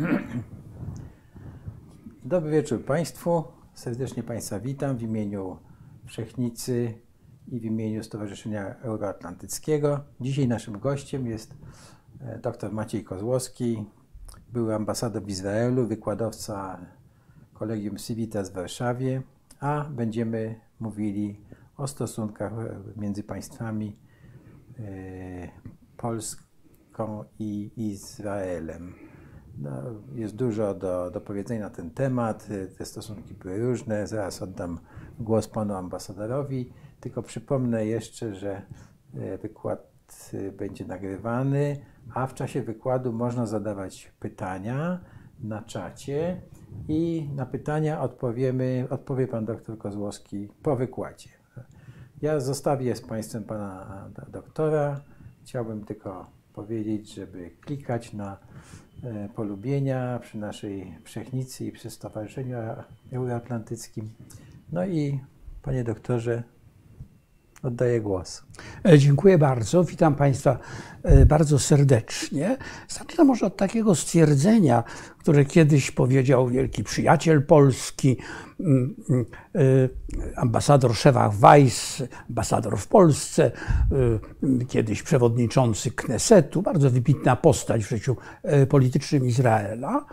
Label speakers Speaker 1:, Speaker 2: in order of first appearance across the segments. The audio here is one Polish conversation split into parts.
Speaker 1: Dobry wieczór Państwu. Serdecznie Państwa witam w imieniu Wszechnicy i w imieniu Stowarzyszenia Euroatlantyckiego. Dzisiaj naszym gościem jest e, dr Maciej Kozłowski, były ambasador w Izraelu, wykładowca Kolegium Civitas w Warszawie, a będziemy mówili o stosunkach między państwami e, Polską i Izraelem. No, jest dużo do, do powiedzenia na ten temat. Te stosunki były różne. Zaraz oddam głos panu ambasadorowi. Tylko przypomnę jeszcze, że e, wykład e, będzie nagrywany, a w czasie wykładu można zadawać pytania na czacie i na pytania odpowiemy, odpowie pan doktor Kozłowski po wykładzie. Ja zostawię z państwem pana doktora. Chciałbym tylko powiedzieć, żeby klikać na polubienia przy naszej Wszechnicy i przy Stowarzyszeniu Euroatlantyckim. No i panie doktorze, Oddaję głos.
Speaker 2: E, dziękuję bardzo. Witam Państwa e, bardzo serdecznie. Zacznę może od takiego stwierdzenia, które kiedyś powiedział wielki przyjaciel Polski, mm, mm, e, ambasador Szewach Weiss, ambasador w Polsce, kiedyś przewodniczący Knesetu, bardzo wybitna postać w życiu politycznym Izraela.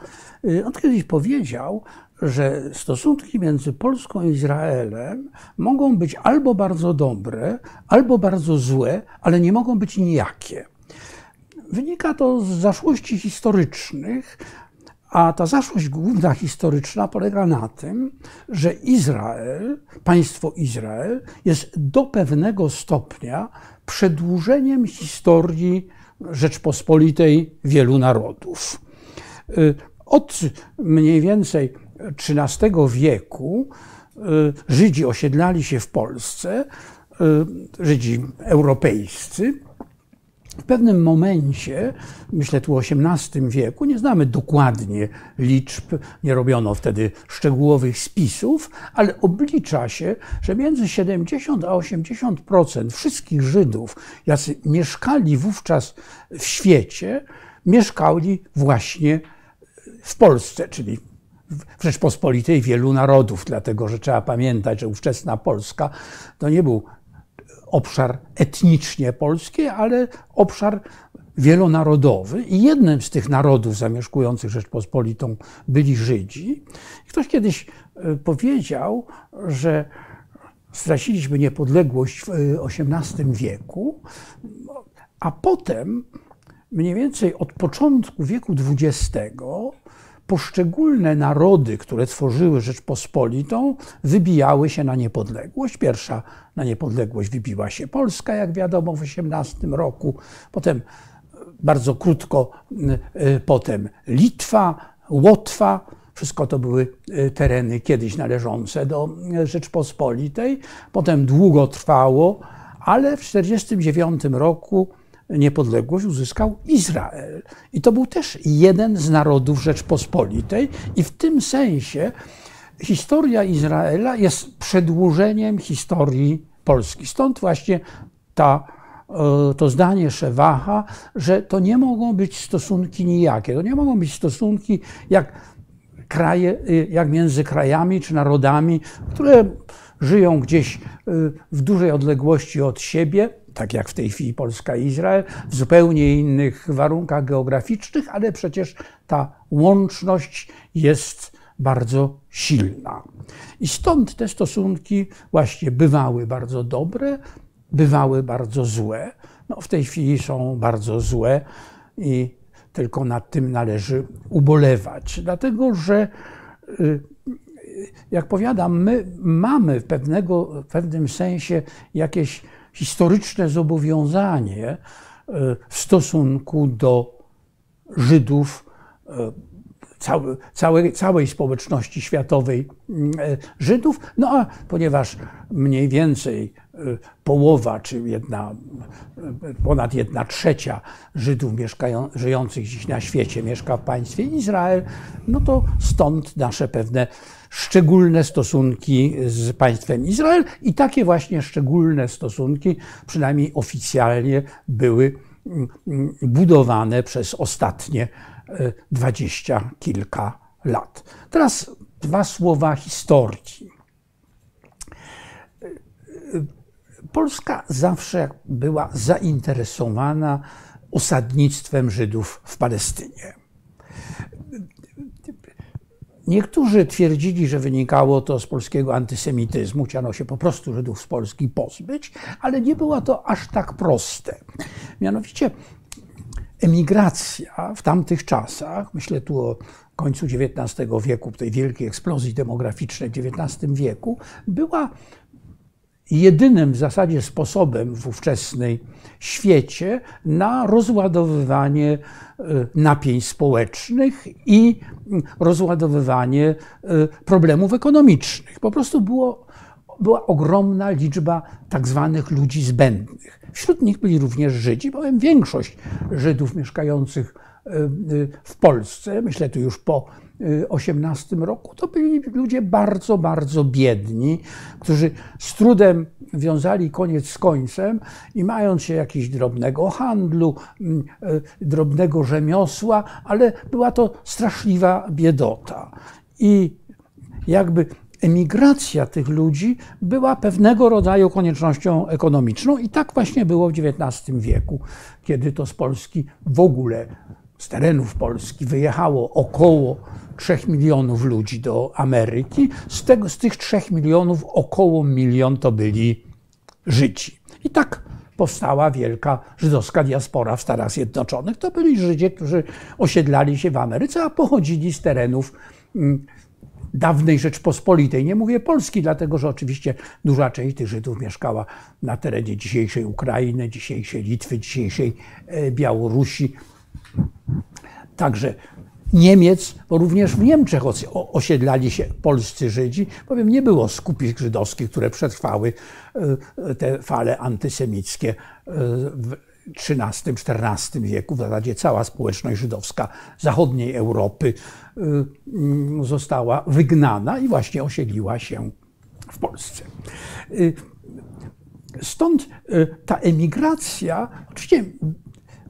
Speaker 2: On kiedyś powiedział, że stosunki między Polską i Izraelem mogą być albo bardzo dobre, albo bardzo złe, ale nie mogą być nijakie. Wynika to z zaszłości historycznych, a ta zaszłość główna historyczna polega na tym, że Izrael, państwo Izrael, jest do pewnego stopnia przedłużeniem historii Rzeczpospolitej wielu narodów. Y, od mniej więcej XIII wieku y, Żydzi osiedlali się w Polsce, y, Żydzi europejscy. W pewnym momencie, myślę tu XVIII wieku, nie znamy dokładnie liczb, nie robiono wtedy szczegółowych spisów, ale oblicza się, że między 70 a 80% wszystkich Żydów, jacy mieszkali wówczas w świecie, mieszkali właśnie w Polsce, czyli w Rzeczpospolitej wielu narodów, dlatego że trzeba pamiętać, że ówczesna Polska to nie był obszar etnicznie polski, ale obszar wielonarodowy i jednym z tych narodów zamieszkujących Rzeczpospolitą byli Żydzi. Ktoś kiedyś e, powiedział, że straciliśmy niepodległość w XVIII wieku, a potem mniej więcej od początku wieku XX poszczególne narody, które tworzyły Rzeczpospolitą, wybijały się na niepodległość. Pierwsza na niepodległość wybiła się Polska, jak wiadomo, w XVIII roku. Potem bardzo krótko, y, potem Litwa, Łotwa. Wszystko to były y, tereny kiedyś należące do Rzeczpospolitej. Potem długo trwało, ale w 1949 roku niepodległość uzyskał Izrael. I to był też jeden z narodów Rzeczpospolitej, i w tym sensie historia Izraela jest przedłużeniem historii Polski. Stąd właśnie ta, e, to zdanie Szewacha, że to nie mogą być stosunki nijakie, to nie mogą być stosunki jak kraje, y, jak między krajami czy narodami, które żyją gdzieś y, w dużej odległości od siebie, tak jak w tej chwili Polska i Izrael, w zupełnie innych warunkach geograficznych, ale przecież ta łączność jest bardzo silna. I stąd te stosunki właśnie bywały bardzo dobre, bywały bardzo złe. No, w tej chwili są bardzo złe i tylko nad tym należy ubolewać, dlatego że y, jak powiadam, my mamy w, pewnego, w pewnym sensie jakieś historyczne zobowiązanie e, w stosunku do Żydów, e, całej, całej, całej społeczności światowej mm, e, Żydów. No a ponieważ mniej więcej połowa, czy jedna, ponad jedna trzecia Żydów mieszkają, żyjących dziś na świecie mieszka w państwie Izrael, no to stąd nasze pewne szczególne stosunki z państwem Izrael i takie właśnie szczególne stosunki, przynajmniej oficjalnie, były mm, budowane przez ostatnie dwadzieścia kilka lat. Teraz dwa słowa historii. Polska zawsze była zainteresowana osadnictwem Żydów w Palestynie. Niektórzy twierdzili, że wynikało to z polskiego antysemityzmu, chciano się po prostu Żydów z Polski pozbyć, ale nie było to aż tak proste. Mianowicie emigracja w tamtych czasach, myślę tu o końcu XIX wieku, tej wielkiej eksplozji demograficznej w XIX wieku, była jedynym w zasadzie sposobem w ówczesnej świecie na rozładowywanie e, napięć społecznych i rozładowywanie e, problemów ekonomicznych. Po prostu było, była ogromna liczba tak zwanych ludzi zbędnych. Wśród nich byli również Żydzi, bowiem większość Żydów mieszkających e, w Polsce, myślę tu już po 18 roku, to byli ludzie bardzo, bardzo biedni, którzy z trudem wiązali koniec z końcem i mając się jakiegoś drobnego handlu, mm, e, drobnego rzemiosła, ale była to straszliwa biedota. I jakby emigracja tych ludzi była pewnego rodzaju koniecznością ekonomiczną i tak właśnie było w XIX wieku, kiedy to z Polski w ogóle, z terenów Polski wyjechało około 3 milionów ludzi do Ameryki. Z, tego, z tych 3 milionów około milion to byli Żydzi. I tak powstała wielka żydowska diaspora w Stanach Zjednoczonych. To byli Żydzi, którzy osiedlali się w Ameryce, a pochodzili z terenów mm, dawnej Rzeczpospolitej. Nie mówię Polski, dlatego że oczywiście duża część tych Żydów mieszkała na terenie dzisiejszej Ukrainy, dzisiejszej Litwy, dzisiejszej e, Białorusi. Także Niemiec, bo również w Niemczech osiedlali się polscy Żydzi, bowiem nie było skupisk żydowskich, które przetrwały e, te fale antysemickie e, w XIII-XIV wieku. W zasadzie cała społeczność żydowska zachodniej Europy e, została wygnana i właśnie osiedliła się w Polsce. Stąd ta emigracja, oczywiście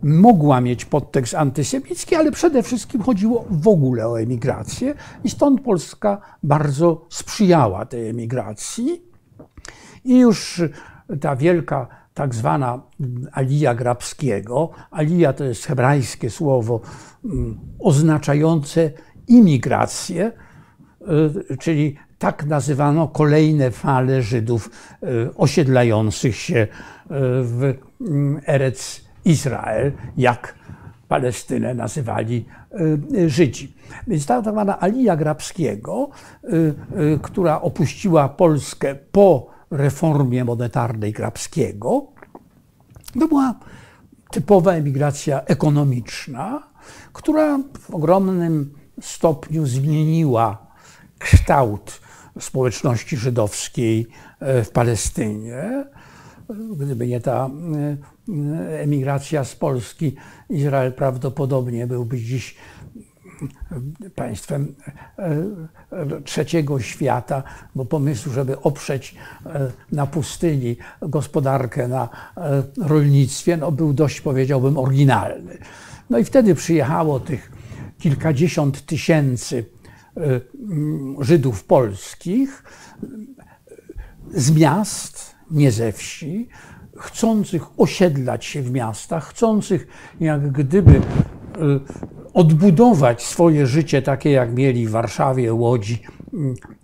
Speaker 2: mogła mieć podtekst antysemicki, ale przede wszystkim chodziło w ogóle o emigrację i stąd Polska bardzo sprzyjała tej emigracji. I już ta wielka tak zwana Alija Grabskiego, Alija to jest hebrajskie słowo mm, oznaczające imigrację, y, czyli tak nazywano kolejne fale Żydów y, osiedlających się y, w mm, Erec Izrael, jak Palestynę nazywali y, Żydzi. Więc ta tak zwana Alija Grabskiego, y, która opuściła Polskę po reformie monetarnej Grabskiego, to była typowa emigracja ekonomiczna, która w ogromnym stopniu zmieniła kształt społeczności żydowskiej w Palestynie. Gdyby nie ta emigracja z Polski, Izrael prawdopodobnie byłby dziś państwem e, trzeciego świata, bo pomysł, żeby oprzeć e, na pustyni gospodarkę na e, rolnictwie, no był dość, powiedziałbym, oryginalny. No i wtedy przyjechało tych kilkadziesiąt tysięcy Żydów polskich z miast, nie ze wsi, chcących osiedlać się w miastach, chcących jak gdyby y, odbudować swoje życie takie, jak mieli w Warszawie, Łodzi,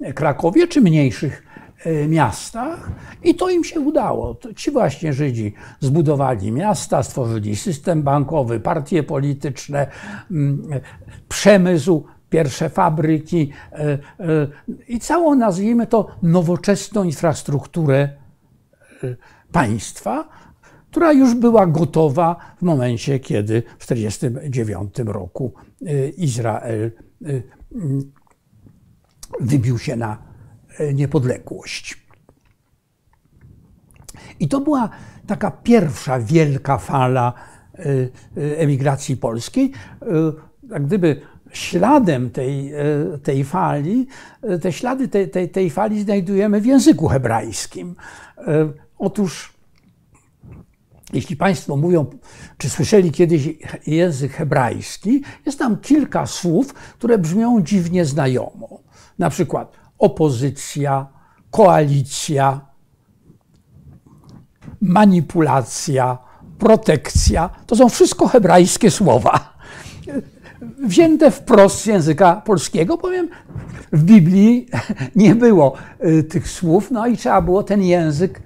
Speaker 2: y, Krakowie czy mniejszych y, miastach i to im się udało. Ci właśnie Żydzi zbudowali miasta, stworzyli system bankowy, partie polityczne, przemysł, pierwsze fabryki i całą, nazwijmy to, nowoczesną infrastrukturę państwa, która już była gotowa w momencie, kiedy w 1949 roku y, Izrael y, wybił się na y, niepodległość. I to była taka pierwsza wielka fala emigracji polskiej. Jak gdyby śladem tej, tej fali, te ślady tej, tej, tej fali znajdujemy w języku hebrajskim. Otóż jeśli Państwo mówią, czy słyszeli kiedyś język hebrajski, jest tam kilka słów, które brzmią dziwnie znajomo. Na przykład opozycja, koalicja, manipulacja, protekcja. To są wszystko hebrajskie słowa. Wzięte wprost z języka polskiego, powiem, w Biblii nie było y, tych słów, no i trzeba było ten język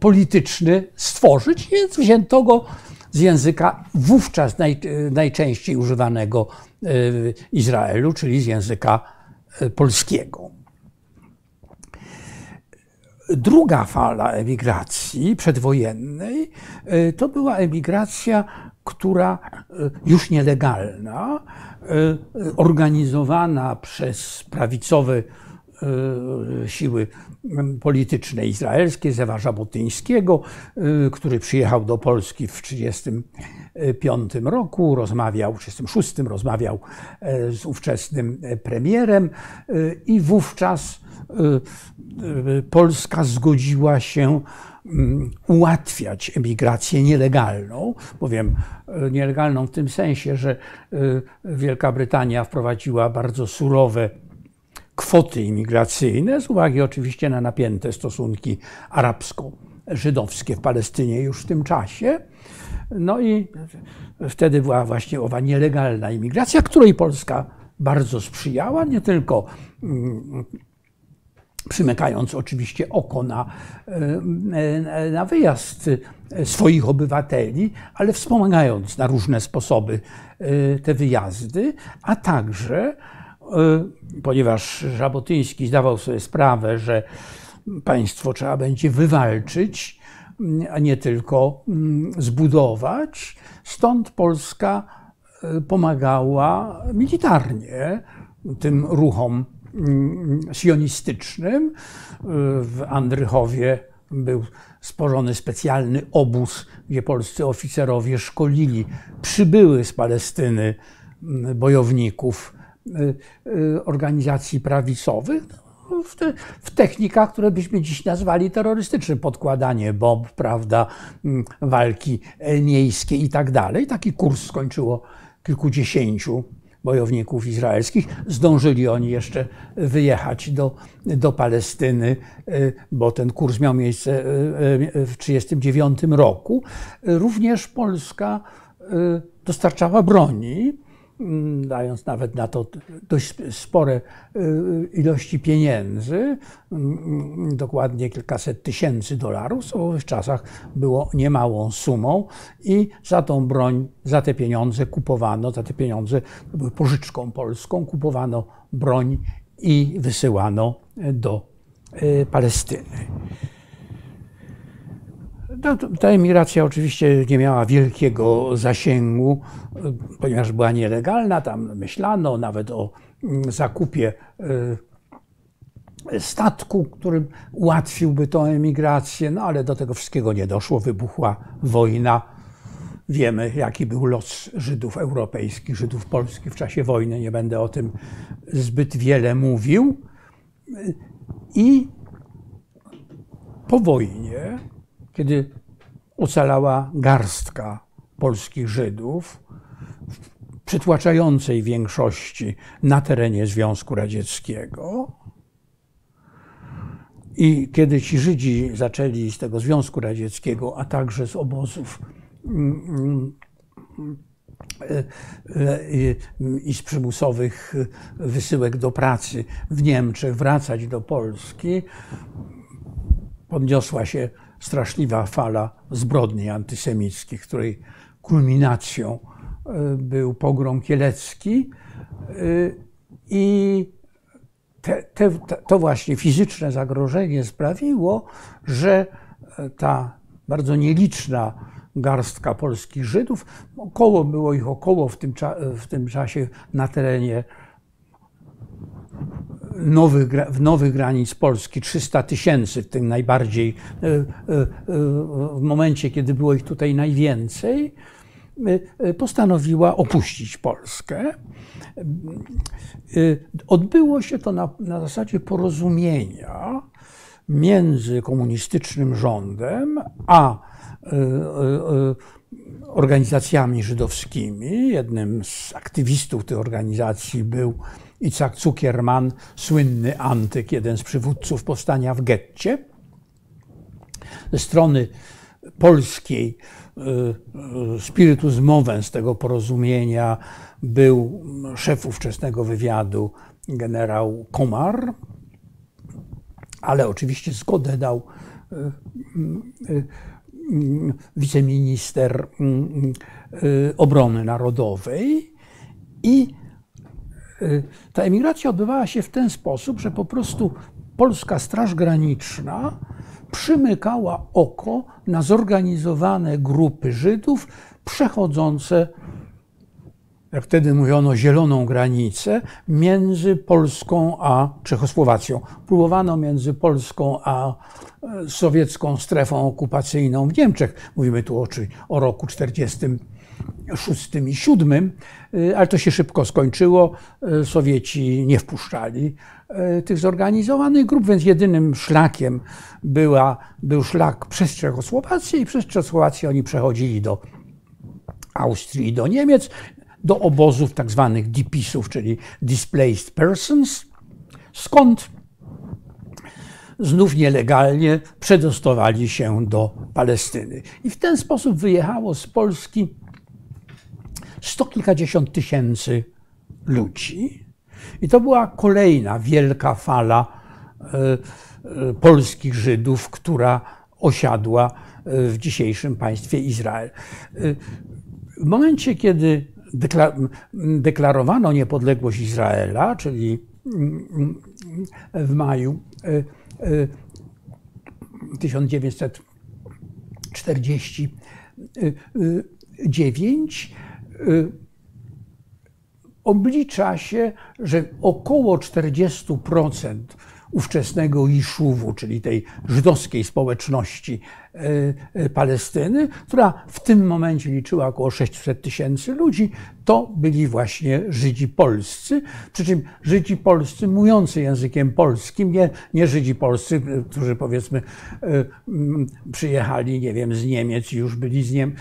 Speaker 2: polityczny stworzyć, więc wzięto go z języka wówczas naj, najczęściej używanego w Izraelu, czyli z języka e, polskiego. Druga fala emigracji przedwojennej e, to była emigracja, która e, już nielegalna, organizowana przez prawicowe siły polityczne izraelskie, Zewa Żabotyńskiego, y, który przyjechał do Polski w 1935 roku, rozmawiał, w 1936 rozmawiał e, z ówczesnym premierem i wówczas Polska zgodziła się mm, ułatwiać emigrację nielegalną, powiem nielegalną w tym sensie, że Wielka Brytania wprowadziła bardzo surowe kwoty imigracyjne, z uwagi oczywiście na napięte stosunki arabsko-żydowskie w Palestynie już w tym czasie. No i wtedy była właśnie owa nielegalna imigracja, której Polska bardzo sprzyjała, nie tylko mm, przymykając oczywiście oko na, e, na wyjazd swoich obywateli, ale wspomagając na różne sposoby e, te wyjazdy, a także ponieważ Żabotyński zdawał sobie sprawę, że państwo trzeba będzie wywalczyć, a nie tylko mm, zbudować. Stąd Polska y, pomagała militarnie tym ruchom mm, sionistycznym. Y, w Andrychowie był stworzony specjalny obóz, gdzie polscy oficerowie szkolili przybyły z Palestyny mm, bojowników Y, y, organizacji prawicowych no, w, te, w, technikach, które byśmy dziś nazwali terrorystycznym, podkładanie bomb, prawda, mm, walki e, miejskie i tak dalej. Taki kurs skończyło kilkudziesięciu bojowników izraelskich. Zdążyli oni jeszcze wyjechać do, do Palestyny, e, bo ten kurs miał miejsce e, w 1939 roku. Również Polska dostarczała broni dając nawet na to dość spore y, ilości pieniędzy, mm, dokładnie kilkaset tysięcy dolarów, co w owych czasach było niemałą sumą i za tą broń, za te pieniądze kupowano, za te pieniądze, to były pożyczką polską, kupowano broń i wysyłano do y, Palestyny. No, ta emigracja oczywiście nie miała wielkiego zasięgu, ponieważ była nielegalna. Tam myślano nawet o mm, zakupie e, statku, który ułatwiłby tą emigrację, no ale do tego wszystkiego nie doszło. Wybuchła wojna. Wiemy, jaki był los Żydów europejskich, Żydów polskich w czasie wojny. Nie będę o tym zbyt wiele mówił. I po wojnie kiedy ocalała garstka polskich Żydów, w przytłaczającej większości na terenie Związku Radzieckiego. I kiedy ci Żydzi zaczęli z tego Związku Radzieckiego, a także z obozów mm, mm, e, i z przymusowych wysyłek do pracy w Niemczech wracać do Polski, podniosła się straszliwa fala zbrodni antysemickich, której kulminacją e, był pogrom kielecki e, i te, te, to właśnie fizyczne zagrożenie sprawiło, że e, ta bardzo nieliczna garstka polskich Żydów, około było ich około w tym, w tym czasie na terenie nowych, w nowych granic Polski 300 tysięcy, w tym najbardziej, e, e, e, w momencie, kiedy było ich tutaj najwięcej, postanowiła opuścić Polskę. Odbyło się to na, na zasadzie porozumienia między komunistycznym rządem a organizacjami żydowskimi. Jednym z aktywistów tej organizacji był Icak Cukierman, słynny antyk, jeden z przywódców powstania w getcie. Ze strony polskiej spiritus movens tego porozumienia był szef ówczesnego wywiadu generał Komar, ale oczywiście zgodę dał wiceminister obrony narodowej i ta emigracja odbywała się w ten sposób, że po prostu polska Straż Graniczna przymykała oko na zorganizowane grupy Żydów przechodzące, jak wtedy mówiono, zieloną granicę między Polską a Czechosłowacją. Próbowano między Polską a e, sowiecką strefą okupacyjną w Niemczech. Mówimy tu o, o roku 1946 i 7, e, ale to się szybko skończyło. E, Sowieci nie wpuszczali E, tych zorganizowanych grup, więc jedynym szlakiem była, był szlak przez Czechosłowację i przez Czechosłowację oni przechodzili do Austrii i do Niemiec, do obozów tak zwanych DPS-ów, czyli Displaced Persons, skąd znów nielegalnie przedostawali się do Palestyny. I w ten sposób wyjechało z Polski sto kilkadziesiąt tysięcy ludzi. I to była kolejna wielka fala e, e, polskich Żydów, która osiadła e, w dzisiejszym państwie Izrael. W momencie, kiedy deklarowano niepodległość Izraela, czyli w maju 1949, oblicza się, że około 40% ówczesnego Iszuwu, czyli tej żydowskiej społeczności e, e, Palestyny, która w tym momencie liczyła około 600 tysięcy ludzi, to byli właśnie Żydzi polscy, przy czym Żydzi polscy mówiący językiem polskim, nie, nie Żydzi polscy, którzy powiedzmy e, przyjechali, nie wiem, z Niemiec i już byli z Niem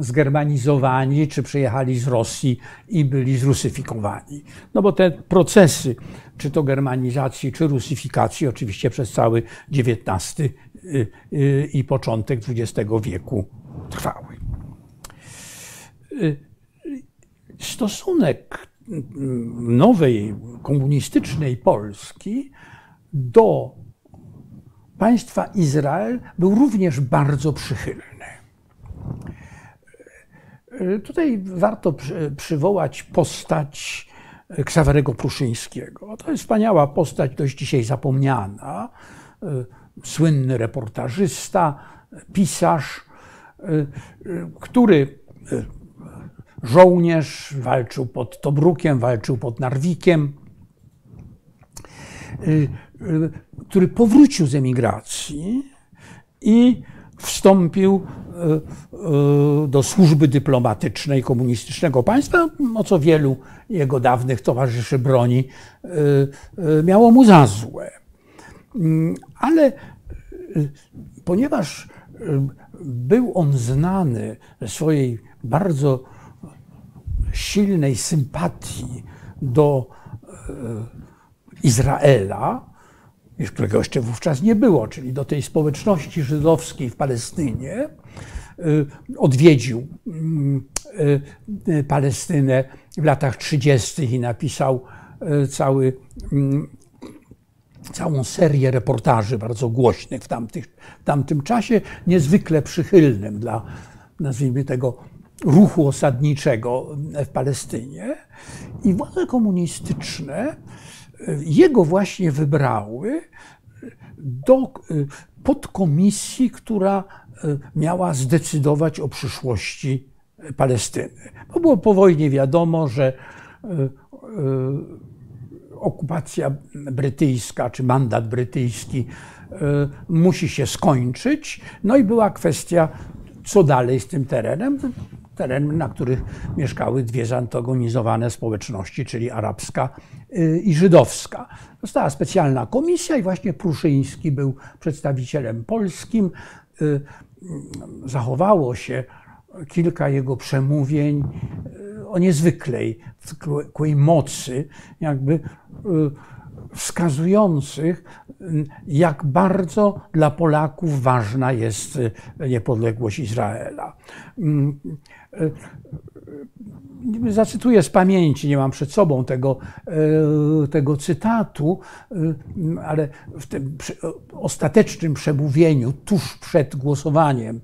Speaker 2: zgermanizowani, czy przyjechali z Rosji i byli zrusyfikowani. No bo te procesy, czy to germanizacji, czy rusyfikacji, oczywiście przez cały XIX y, y, i początek XX wieku trwały. Y, stosunek nowej komunistycznej Polski do państwa Izrael był również bardzo przychylny. Tutaj warto przywołać postać Ksawerego Pruszyńskiego. To jest wspaniała postać, dość dzisiaj zapomniana. Słynny reportażysta, pisarz, który żołnierz, walczył pod Tobrukiem, walczył pod Narwikiem, y, y, który powrócił z emigracji i wstąpił y, do służby dyplomatycznej komunistycznego państwa, o co wielu jego dawnych towarzyszy broni miało mu za złe. Mm, ale ponieważ był on znany swojej bardzo silnej sympatii do e, Izraela, którego jeszcze wówczas nie było, czyli do tej społeczności żydowskiej w Palestynie, e, odwiedził mm, e, Palestynę w latach 30. i napisał cały, całą serię reportaży bardzo głośnych w, tamtych, w tamtym czasie, niezwykle przychylnym dla, nazwijmy tego, ruchu osadniczego w Palestynie i władze komunistyczne jego właśnie wybrały do e, podkomisji, która e, miała zdecydować o przyszłości Palestyny. Bo było po wojnie wiadomo, że okupacja brytyjska czy mandat brytyjski musi się skończyć. No i była kwestia, co dalej z tym terenem teren, na których mieszkały dwie zantagonizowane społeczności, czyli arabska y, i żydowska. Została specjalna komisja i właśnie Pruszyński był przedstawicielem polskim. Y, zachowało się kilka jego przemówień o niezwykłej mocy, jakby wskazujących, jak bardzo dla Polaków ważna jest niepodległość Izraela. Zacytuję z pamięci, nie mam przed sobą tego, tego cytatu, ale w tym ostatecznym przemówieniu, tuż przed głosowaniem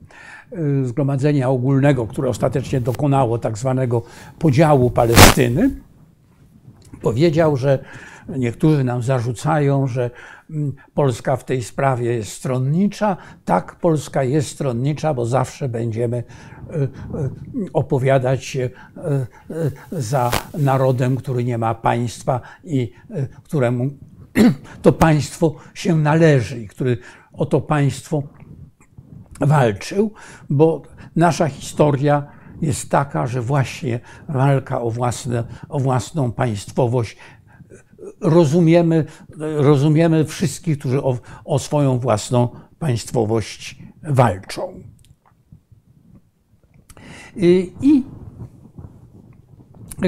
Speaker 2: Zgromadzenia Ogólnego, które ostatecznie dokonało tak zwanego podziału Palestyny, powiedział, że Niektórzy nam zarzucają, że mm, Polska w tej sprawie jest stronnicza. Tak, Polska jest stronnicza, bo zawsze będziemy e, e, opowiadać się e, za narodem, który nie ma państwa i któremu to państwo się należy i który o to państwo walczył, bo nasza historia jest taka, że właśnie walka o, własne, o własną państwowość rozumiemy, rozumiemy wszystkich, którzy o, o swoją własną państwowość walczą. I,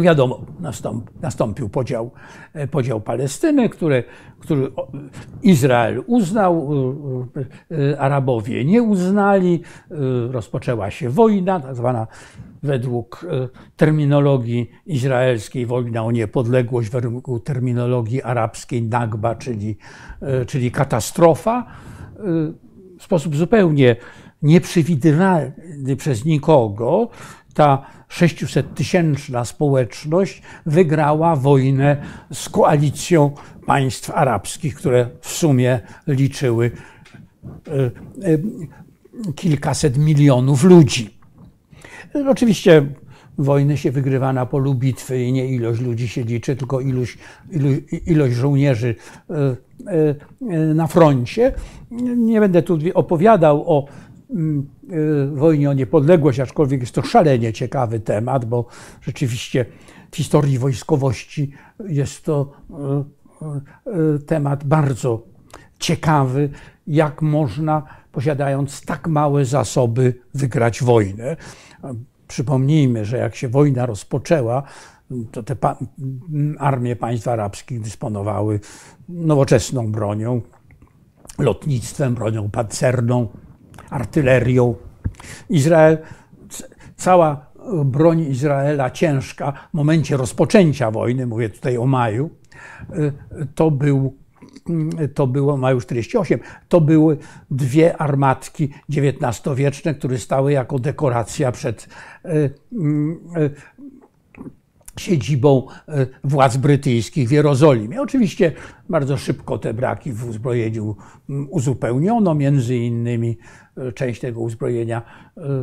Speaker 2: wiadomo, nastąp, nastąpił podział, podział Palestyny, który, który Izrael uznał, Arabowie nie uznali, rozpoczęła się wojna, tak zwana według e, terminologii izraelskiej wojna o niepodległość, według terminologii arabskiej nagba, czyli, e, czyli katastrofa, e, w sposób zupełnie nieprzewidywalny przez nikogo, ta 600-tysięczna społeczność wygrała wojnę z koalicją państw arabskich, które w sumie liczyły kilkaset milionów ludzi. Oczywiście wojny się wygrywa na polu bitwy i nie ilość ludzi się liczy, tylko ilość, ilość żołnierzy e, e, na froncie. Nie będę tu opowiadał o e, wojnie o niepodległość, aczkolwiek jest to szalenie ciekawy temat, bo rzeczywiście w historii wojskowości jest to temat bardzo ciekawy, jak można, posiadając tak małe zasoby, wygrać wojnę. Przypomnijmy, że jak się wojna rozpoczęła, to te pa armie państw arabskich dysponowały nowoczesną bronią, lotnictwem, bronią pancerną, artylerią. Izrael, cała broń Izraela ciężka w momencie rozpoczęcia wojny, mówię tutaj o maju, to był to było maju 48, to były dwie armatki XIX-wieczne, które stały jako dekoracja przed e, e, siedzibą e, władz brytyjskich w Jerozolimie. Oczywiście bardzo szybko te braki w uzbrojeniu uzupełniono, między innymi część tego uzbrojenia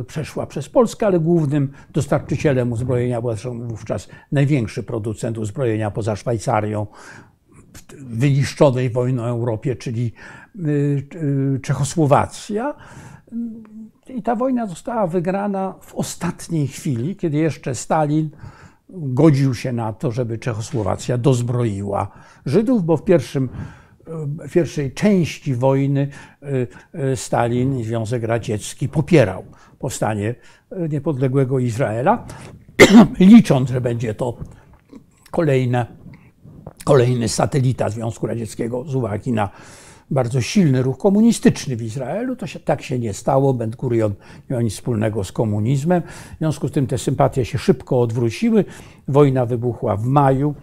Speaker 2: przeszła przez Polskę, ale głównym dostarczycielem uzbrojenia był wówczas największy producent uzbrojenia poza Szwajcarią, wyniszczonej wojną Europie, czyli y, y, Czechosłowacja. I ta wojna została wygrana w ostatniej chwili, kiedy jeszcze Stalin godził się na to, żeby Czechosłowacja dozbroiła Żydów, bo w, pierwszym, w pierwszej części wojny y, Stalin i Związek Radziecki popierał powstanie niepodległego Izraela, licząc, że będzie to kolejne kolejny satelita Związku Radzieckiego z uwagi na bardzo silny ruch komunistyczny w Izraelu. To się, tak się nie stało. Ben Gurion nie miał nic wspólnego z komunizmem. W związku z tym te sympatie się szybko odwróciły. Wojna wybuchła w maju.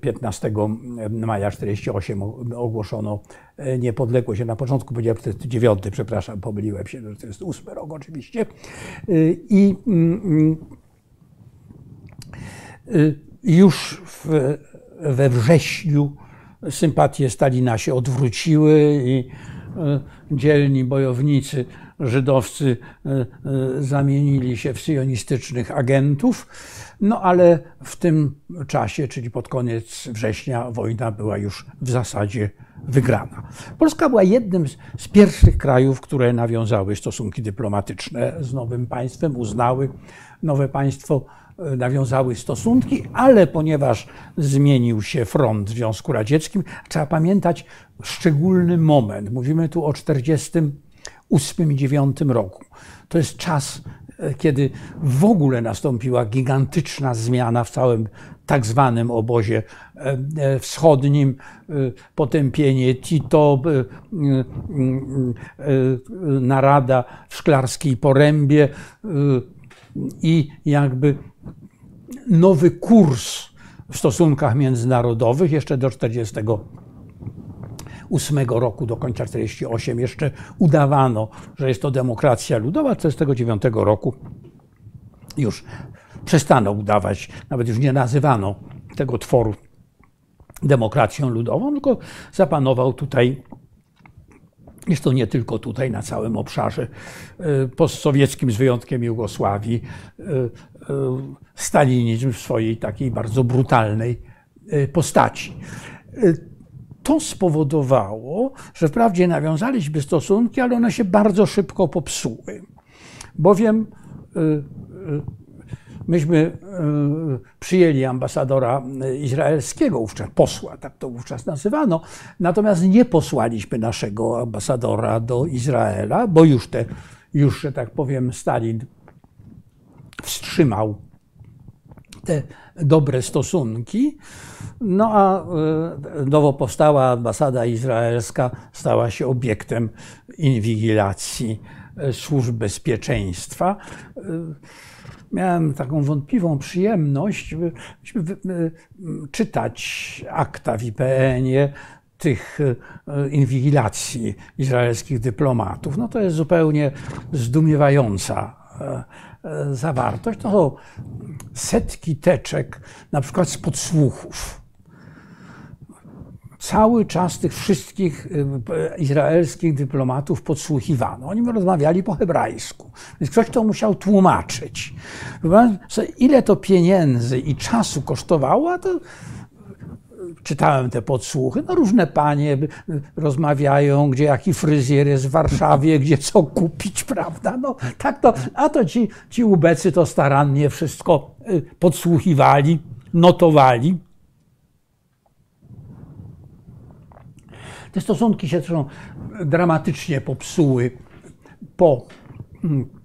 Speaker 2: 15 maja 48 ogłoszono niepodległość. Na początku powiedziałem 49, przepraszam, pomyliłem się, to jest 8 rok oczywiście. I mm, y, już w we wrześniu sympatie Stalina się odwróciły i e, dzielni bojownicy żydowscy e, e, zamienili się w syjonistycznych agentów. No ale w tym czasie, czyli pod koniec września, wojna była już w zasadzie wygrana. Polska była jednym z pierwszych krajów, które nawiązały stosunki dyplomatyczne z nowym państwem, uznały nowe państwo nawiązały stosunki, ale ponieważ zmienił się front w Związku Radzieckim, trzeba pamiętać szczególny moment. Mówimy tu o 1948 1948 i 1949 roku. To jest czas, e, kiedy w ogóle nastąpiła gigantyczna zmiana w całym tak zwanym obozie e, e, wschodnim, potępienie Tito, narada w Szklarskiej Porębie i jakby nowy kurs w stosunkach międzynarodowych jeszcze do 1948 roku, do końca 1948 jeszcze udawano, że jest to demokracja ludowa, 1949 roku już przestano udawać, nawet już nie nazywano tego tworu demokracją ludową, tylko zapanował tutaj to nie tylko tutaj, na całym obszarze y, postsowieckim, z wyjątkiem Jugosławii, y, y, stalinizm w swojej takiej bardzo brutalnej postaci. To spowodowało, że wprawdzie nawiązaliśmy stosunki, ale one się bardzo szybko popsuły, bowiem myśmy e, przyjęli ambasadora izraelskiego, wówczas posła, tak to wówczas nazywano, natomiast nie posłaliśmy naszego ambasadora do Izraela, bo już te, już, że tak powiem, Stalin wstrzymał te dobre stosunki. No a e, nowo powstała ambasada izraelska stała się obiektem inwigilacji e, służb bezpieczeństwa miałem taką wątpliwą przyjemność czytać akta w IPN-ie tych e, inwigilacji izraelskich dyplomatów. No to jest zupełnie zdumiewająca e, e, zawartość. To są setki teczek, na przykład z podsłuchów cały czas tych wszystkich y, izraelskich dyplomatów podsłuchiwano. Oni rozmawiali po hebrajsku, więc ktoś to musiał tłumaczyć. Ile to pieniędzy i czasu kosztowało, to czytałem te podsłuchy, no różne panie rozmawiają, gdzie jaki fryzjer jest w Warszawie, gdzie co kupić, prawda? No tak to, a to ci, ci ubecy to starannie wszystko y, podsłuchiwali, notowali. Te stosunki się zresztą dramatycznie popsuły po mm,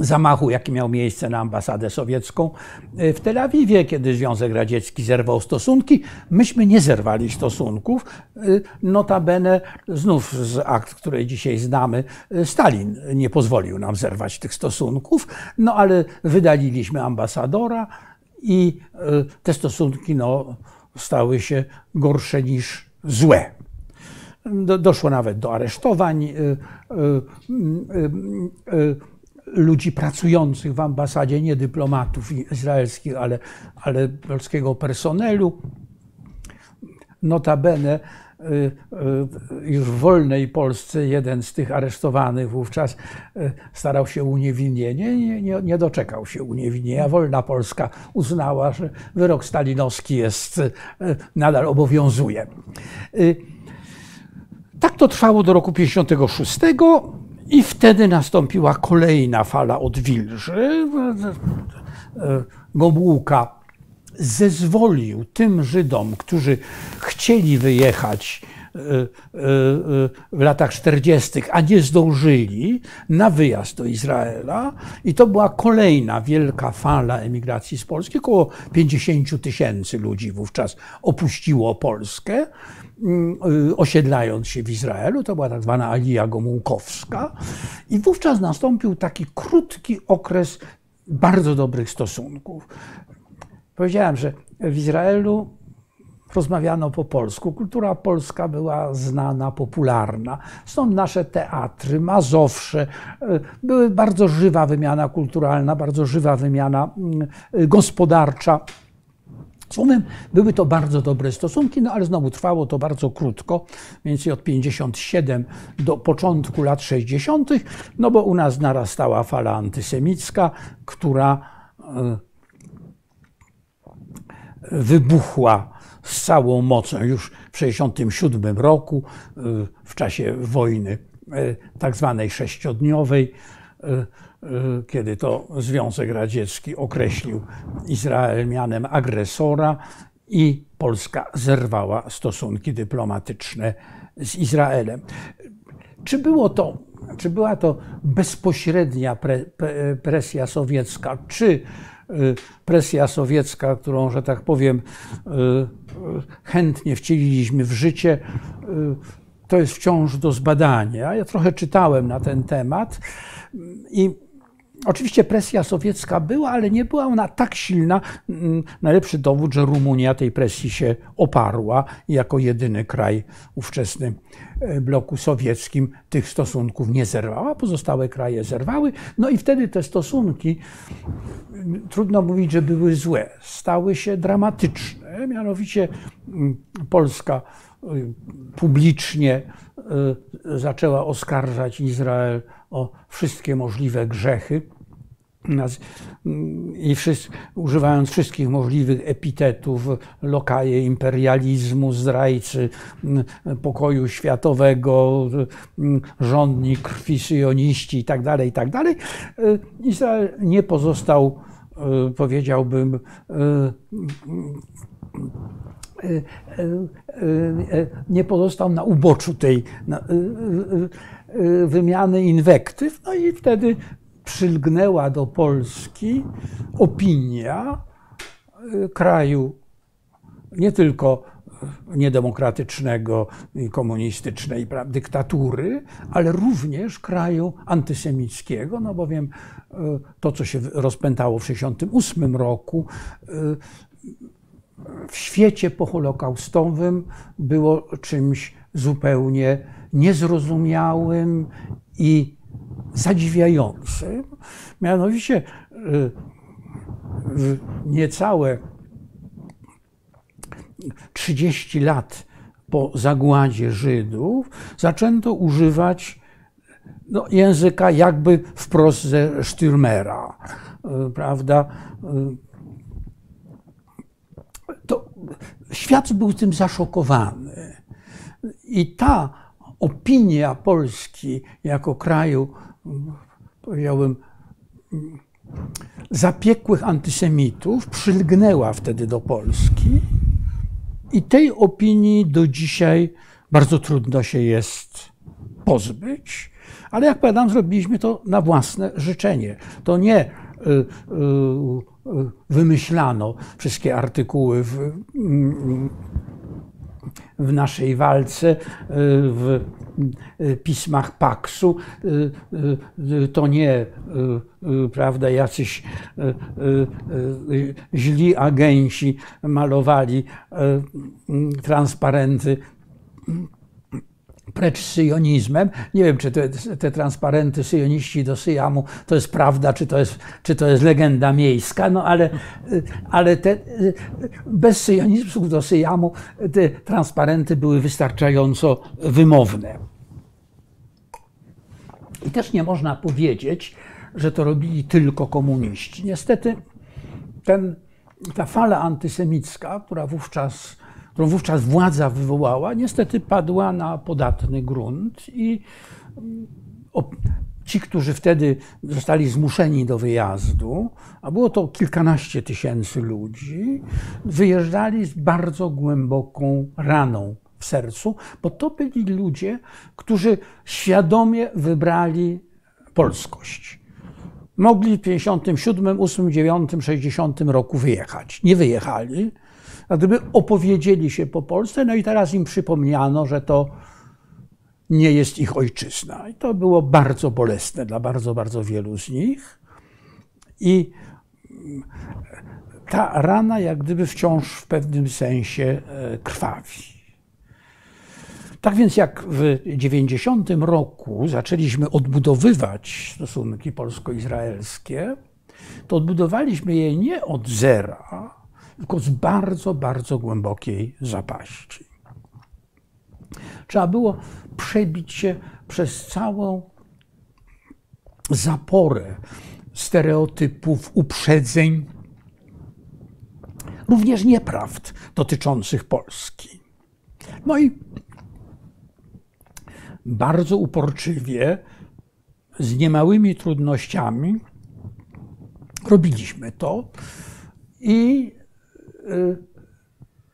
Speaker 2: zamachu, jaki miał miejsce na ambasadę sowiecką e, w Tel Awiwie, kiedy Związek Radziecki zerwał stosunki. Myśmy nie zerwali stosunków. E, notabene, znów z akt, które dzisiaj znamy, e, Stalin nie pozwolił nam zerwać tych stosunków, no ale wydaliliśmy ambasadora i te stosunki no, stały się gorsze niż złe. Do, doszło nawet do aresztowań ludzi pracujących w ambasadzie, nie dyplomatów izraelskich, ale, ale polskiego personelu. Notabene już w wolnej Polsce jeden z tych aresztowanych wówczas starał się uniewinnienie, nie, nie, nie doczekał się uniewinnienia. Wolna Polska uznała, że wyrok stalinowski jest, nadal obowiązuje. Tak to trwało do roku 56 i wtedy nastąpiła kolejna fala odwilży. Gomułka zezwolił tym Żydom, którzy chcieli wyjechać e, e, w latach 40., a nie zdążyli na wyjazd do Izraela. I to była kolejna wielka fala emigracji z Polski. Około 50 tysięcy ludzi wówczas opuściło Polskę. Mm, y, osiedlając się w Izraelu, to była tak zwana Alija Gomułkowska i wówczas nastąpił taki krótki okres bardzo dobrych stosunków. Powiedziałem, że w Izraelu rozmawiano po polsku. Kultura polska była znana, popularna. Stąd nasze teatry, Mazowsze, y, były bardzo żywa wymiana kulturalna, bardzo żywa wymiana mm, y, gospodarcza. Słowem, były to bardzo dobre stosunki, no ale znowu trwało to bardzo krótko, więc od 57 do początku lat 60., no bo u nas narastała fala antysemicka, która e, wybuchła z całą mocą już w 67 roku, e, w czasie wojny e, tak zwanej sześciodniowej kiedy to Związek Radziecki określił Izrael mianem agresora i Polska zerwała stosunki dyplomatyczne z Izraelem. Czy było to czy była to bezpośrednia pre, presja sowiecka, czy presja sowiecka, którą, że tak powiem, chętnie wcieliliśmy w życie, to jest wciąż do zbadania. Ja trochę czytałem na ten temat i Oczywiście presja sowiecka była, ale nie była ona tak silna. Mm, najlepszy dowód, że Rumunia tej presji się oparła i jako jedyny kraj ówczesny e, bloku sowieckim tych stosunków nie zerwała. Pozostałe kraje zerwały. No i wtedy te stosunki, mm, trudno mówić, że były złe, stały się dramatyczne. Mianowicie mm, Polska y, publicznie y, zaczęła oskarżać Izrael o wszystkie możliwe grzechy i wszyscy, używając wszystkich możliwych epitetów, lokaje imperializmu, zdrajcy pokoju światowego, rządnik krwi syjoniści itd., tak itd., tak Izrael nie pozostał, e, powiedziałbym, e, nie pozostał na uboczu tej wymiany inwektyw, no i wtedy przylgnęła do Polski opinia y, kraju nie tylko niedemokratycznego i komunistycznej dyktatury, ale również kraju antysemickiego, no bowiem y, to, co się rozpętało w 1968 roku, y, w świecie poholokaustowym było czymś zupełnie niezrozumiałym i zadziwiającym. Mianowicie y, niecałe 30 lat po zagładzie Żydów zaczęto używać no, języka jakby wprost ze Stürmera, y, prawda? Y, to świat był tym zaszokowany. I ta opinia Polski jako kraju powiedziałbym, zapiekłych antysemitów przylgnęła wtedy do Polski i tej opinii do dzisiaj bardzo trudno się jest pozbyć, ale jak powiadam, zrobiliśmy to na własne życzenie. To nie y, y, y, wymyślano wszystkie artykuły w, w naszej walce, w Y, pismach Paksu, y, y, to nie prawda, jacyś źli agenci malowali transparenty precz z syjonizmem. Nie wiem, czy te, te, transparenty syjoniści do Syjamu to jest prawda, czy to jest, czy to jest legenda miejska, no ale, ale te, bez syjonizmu do Syjamu te transparenty były wystarczająco wymowne. I też nie można powiedzieć, że to robili tylko komuniści. Niestety ten, ta fala antysemicka, która wówczas, którą wówczas władza wywołała, niestety padła na podatny grunt i mm, ci, którzy wtedy zostali zmuszeni do wyjazdu, a było to kilkanaście tysięcy ludzi, wyjeżdżali z bardzo głęboką raną w sercu, bo to byli ludzie, którzy świadomie wybrali polskość. Mogli w 57, 8, 9, 60 roku wyjechać. Nie wyjechali, a gdyby opowiedzieli się po Polsce, no i teraz im przypomniano, że to nie jest ich ojczyzna. I to było bardzo bolesne dla bardzo, bardzo wielu z nich. I ta rana jak gdyby wciąż w pewnym sensie e, krwawi. Tak więc jak w 90 roku zaczęliśmy odbudowywać stosunki polsko-izraelskie, to odbudowaliśmy je nie od zera, tylko z bardzo, bardzo głębokiej zapaści. Trzeba było przebić się przez całą zaporę stereotypów, uprzedzeń, również nieprawd dotyczących Polski. No i bardzo uporczywie, z niemałymi trudnościami robiliśmy to i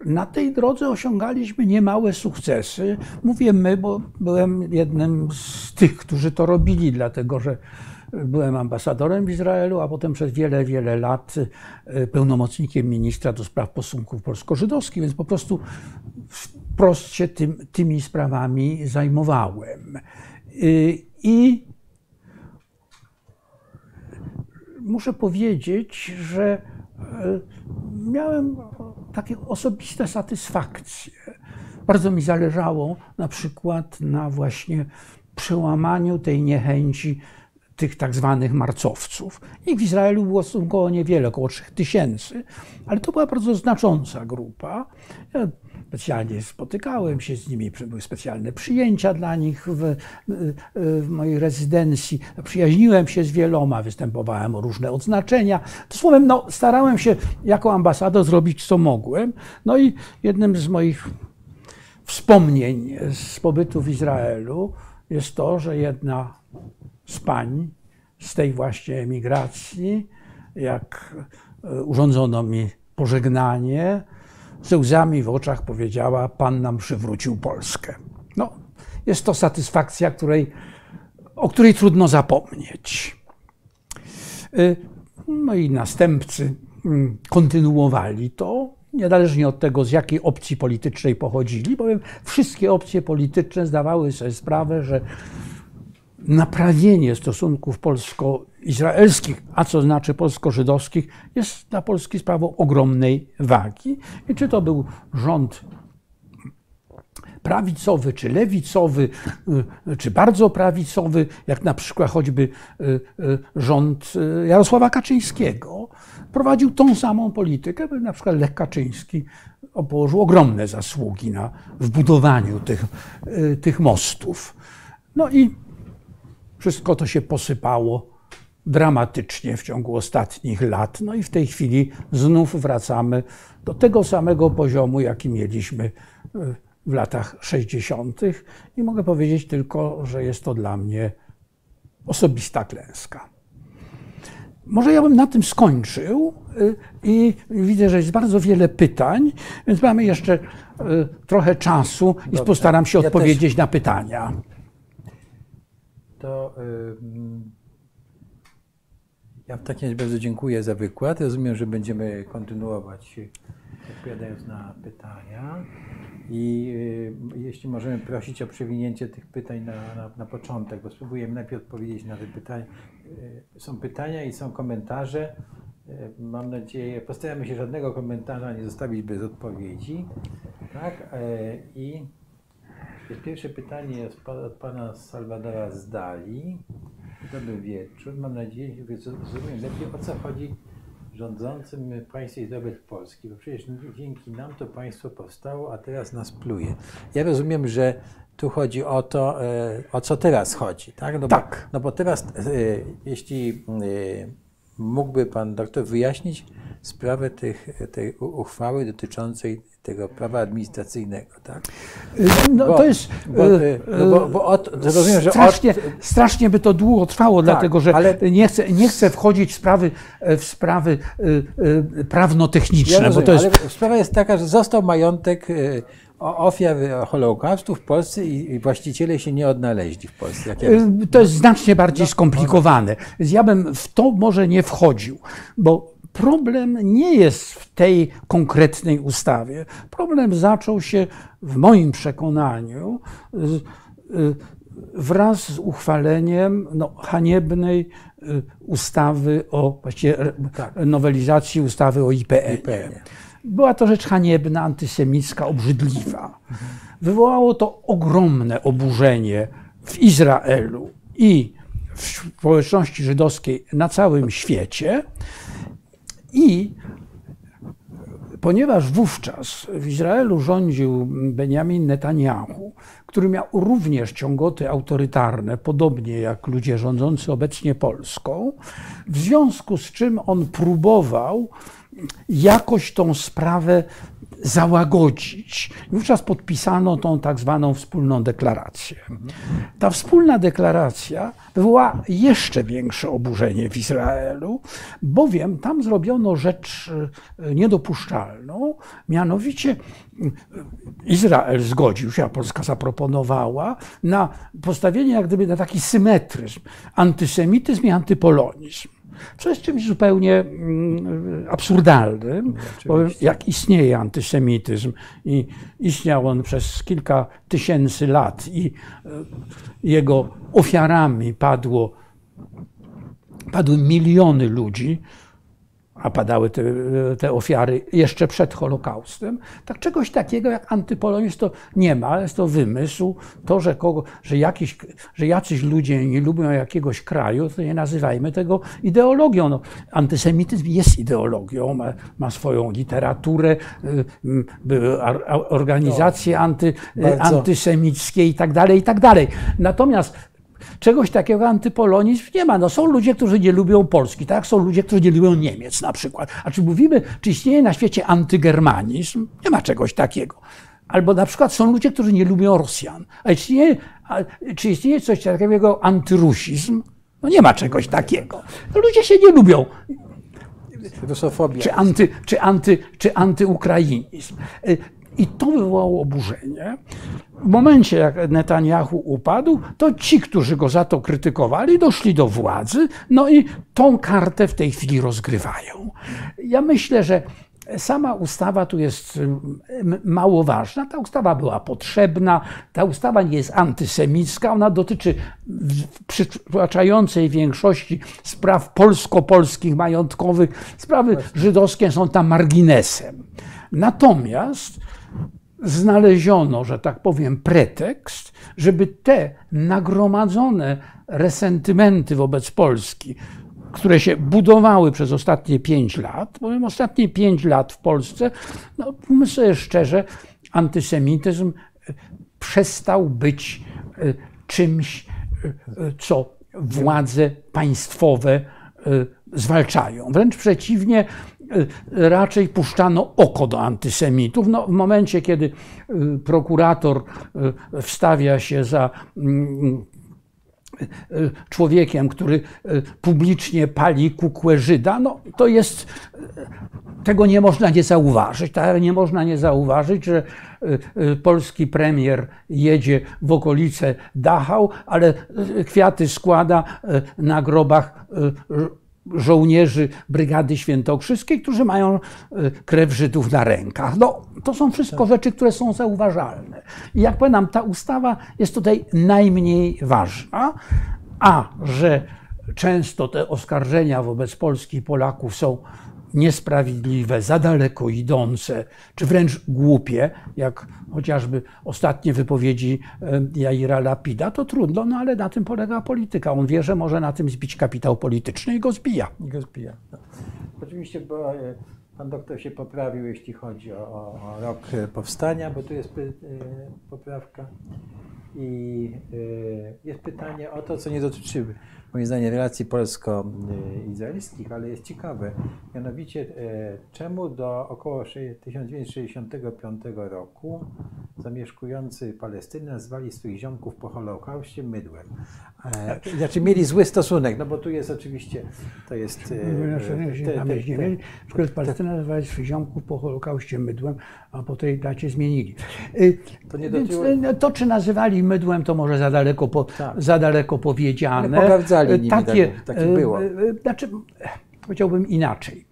Speaker 2: na tej drodze osiągaliśmy niemałe sukcesy. Mówię my, bo byłem jednym z tych, którzy to robili, dlatego że byłem ambasadorem w Izraelu, a potem przez wiele, wiele lat e, pełnomocnikiem ministra do spraw stosunków polsko-żydowskich, więc po prostu wprost się tym, tymi sprawami zajmowałem. I muszę powiedzieć, że miałem takie osobiste satysfakcje. Bardzo mi zależało na przykład na właśnie przełamaniu tej niechęci tych tak zwanych marcowców. Ich w Izraelu było stosunkowo niewiele, około 3000, ale to była bardzo znacząca grupa. Ja specjalnie spotykałem się z nimi, były specjalne przyjęcia dla nich w, w mojej rezydencji. Przyjaźniłem się z wieloma, występowałem o różne odznaczenia. Słowem, no, starałem się jako ambasador zrobić co mogłem. No i jednym z moich wspomnień z pobytu w Izraelu jest to, że jedna z pań z tej właśnie emigracji, jak e, urządzono mi pożegnanie, ze łzami w oczach powiedziała: Pan nam przywrócił Polskę. No, jest to satysfakcja, której, o której trudno zapomnieć. E, moi następcy mm, kontynuowali to, niezależnie od tego, z jakiej opcji politycznej pochodzili, bowiem wszystkie opcje polityczne zdawały sobie sprawę, że naprawienie stosunków polsko-izraelskich, a co znaczy polsko-żydowskich, jest dla Polski sprawą ogromnej wagi. I czy to był rząd prawicowy, czy lewicowy, y, czy bardzo prawicowy, jak na przykład choćby y, y, rząd Jarosława Kaczyńskiego, prowadził tą samą politykę, na przykład Lech Kaczyński położył ogromne zasługi na wbudowaniu tych, tych mostów. No i wszystko to się posypało dramatycznie w ciągu ostatnich lat. No i w tej chwili znów wracamy do tego samego poziomu, jaki mieliśmy e, w latach 60. I mogę powiedzieć tylko, że jest to dla mnie osobista klęska. Może ja bym na tym skończył e, i widzę, że jest bardzo wiele pytań, więc mamy jeszcze e, trochę czasu i Dobrze. postaram się ja odpowiedzieć też... na pytania
Speaker 1: to ja w takim razie bardzo dziękuję za wykład. Rozumiem, że będziemy kontynuować odpowiadając na pytania. I y, jeśli możemy prosić o przewinięcie tych pytań na, na, na początek, bo spróbujemy najpierw odpowiedzieć na te pytania. Y, są pytania i są komentarze. Y, mam nadzieję, postaramy się żadnego komentarza nie zostawić bez odpowiedzi. Tak? I Pierwsze pytanie jest od pana Salwadora Zdali. Dobry wieczór. Mam nadzieję, że zrozumiem lepiej o co chodzi rządzącym państwie Izrael Polski, bo przecież dzięki nam to państwo powstało, a teraz nas pluje. Ja rozumiem, że tu chodzi o to, e, o co teraz chodzi, tak? No
Speaker 2: tak.
Speaker 1: Bo, no bo teraz, e, jeśli e, mógłby pan doktor wyjaśnić sprawę tych, tej uchwały dotyczącej tego prawa administracyjnego, tak?
Speaker 2: No bo, to jest. Bo, y, no bo, bo od, rozumiem, że strasznie, od... strasznie by to długo trwało, tak, dlatego że ale... nie, chcę, nie chcę wchodzić w sprawy, w sprawy prawnotechniczne. Ja
Speaker 1: rozumiem, bo to jest... ale sprawa jest taka, że został majątek ofiar Holokaustu w Polsce i właściciele się nie odnaleźli w Polsce. Ja
Speaker 2: to jest znacznie bardziej no, skomplikowane. Ja bym w to może nie wchodził, bo problem nie jest w tej konkretnej ustawie. Problem zaczął się w moim przekonaniu wraz z uchwaleniem no, haniebnej y, ustawy o, właściwie tak. nowelizacji ustawy o IPN. Była to rzecz haniebna, antysemicka, obrzydliwa. Wywołało to ogromne oburzenie w Izraelu i w społeczności żydowskiej na całym świecie. I ponieważ wówczas w Izraelu rządził Benjamin Netanyahu, który miał również ciągoty autorytarne, podobnie jak ludzie rządzący obecnie Polską, w związku z czym on próbował jakoś tą sprawę załagodzić. Wówczas podpisano tą tak zwaną wspólną deklarację. Ta wspólna deklaracja wywołała jeszcze większe oburzenie w Izraelu, bowiem tam zrobiono rzecz e, niedopuszczalną, mianowicie e, Izrael zgodził się, a Polska zaproponowała, na postawienie jak gdyby na taki symetryzm, antysemityzm i antypolonizm. Jest czymś zupełnie mm, absurdalnym, bo jak istnieje antysemityzm i istniał on przez kilka tysięcy lat i e, jego ofiarami padło, padły miliony ludzi, a padały te, te, ofiary jeszcze przed Holokaustem, tak czegoś takiego jak antypolonizm to nie ma, jest to wymysł. To, że, kogo, że, jakiś, że jacyś ludzie nie lubią jakiegoś kraju, to nie nazywajmy tego ideologią. No, antysemityzm jest ideologią, ma, ma swoją literaturę, były organizacje anty, antysemickie i tak dalej, i tak dalej. Natomiast Czegoś takiego antypolonizm nie ma. No, są ludzie, którzy nie lubią Polski, tak? Są ludzie, którzy nie lubią Niemiec na przykład. A czy mówimy, czy istnieje na świecie antygermanizm? Nie ma czegoś takiego. Albo na przykład są ludzie, którzy nie lubią Rosjan. A czy istnieje, a, czy istnieje coś takiego jak antyrusizm? No nie ma czegoś takiego. No, ludzie się nie lubią.
Speaker 1: Rusofobia.
Speaker 2: Czy, anty, czy, anty, czy antyukrainizm. I to wywołało oburzenie. W momencie, jak Netanyahu upadł, to ci, którzy go za to krytykowali, doszli do władzy, no i tą kartę w tej chwili rozgrywają. Ja myślę, że sama ustawa tu jest mało ważna. Ta ustawa była potrzebna, ta ustawa nie jest antysemicka, ona dotyczy w przytłaczającej większości spraw polsko-polskich, majątkowych. Sprawy żydowskie są tam marginesem. Natomiast znaleziono, że tak powiem, pretekst, żeby te nagromadzone resentymenty wobec Polski, które się budowały przez ostatnie pięć lat, bowiem ostatnie pięć lat w Polsce, no mówmy sobie szczerze, antysemityzm e, przestał być e, czymś, e, co władze państwowe zwalczają. Wręcz przeciwnie, raczej puszczano oko do antysemitów. No, w momencie, kiedy y, prokurator y, wstawia się za mm, człowiekiem, który publicznie pali kukłę Żyda, no to jest, tego nie można nie zauważyć. Tak? Nie można nie zauważyć, że polski premier jedzie w okolice Dachau, ale kwiaty składa na grobach żołnierzy Brygady Świętokrzyskiej, którzy mają e, krew Żydów na rękach. No, to są wszystko tak. rzeczy, które są zauważalne. I jak powiadam, ta ustawa jest tutaj najmniej ważna, a że często te oskarżenia wobec Polski i Polaków są niesprawiedliwe, za daleko idące, czy wręcz głupie, jak chociażby ostatnie wypowiedzi e, Jaira Lapida, to trudno, no ale na tym polega polityka. On wie, że może na tym zbić kapitał polityczny i go zbija.
Speaker 1: I go zbija. Oczywiście, bo e, pan doktor się poprawił, jeśli chodzi o, o rok powstania, bo tu jest e, poprawka. I jest pytanie o to, co nie dotyczy moim zdaniem relacji polsko-izraelskich, ale jest ciekawe. Mianowicie, e, czemu do około 1965 roku zamieszkujący Palestynę nazwali swoich ziomków po Holokauście mydłem. E, znaczy mieli zły stosunek, no bo tu jest oczywiście, to jest...
Speaker 2: Na Palestynę nazwali swoich ziomków po Holokauście mydłem, a po tej dacie zmienili. To, nie Więc, dotyło... to czy nazywali mydłem, to może za daleko, po, tak. za daleko powiedziane.
Speaker 1: Ale nimi, takie, tak, tak było.
Speaker 2: Znaczy, powiedziałbym inaczej.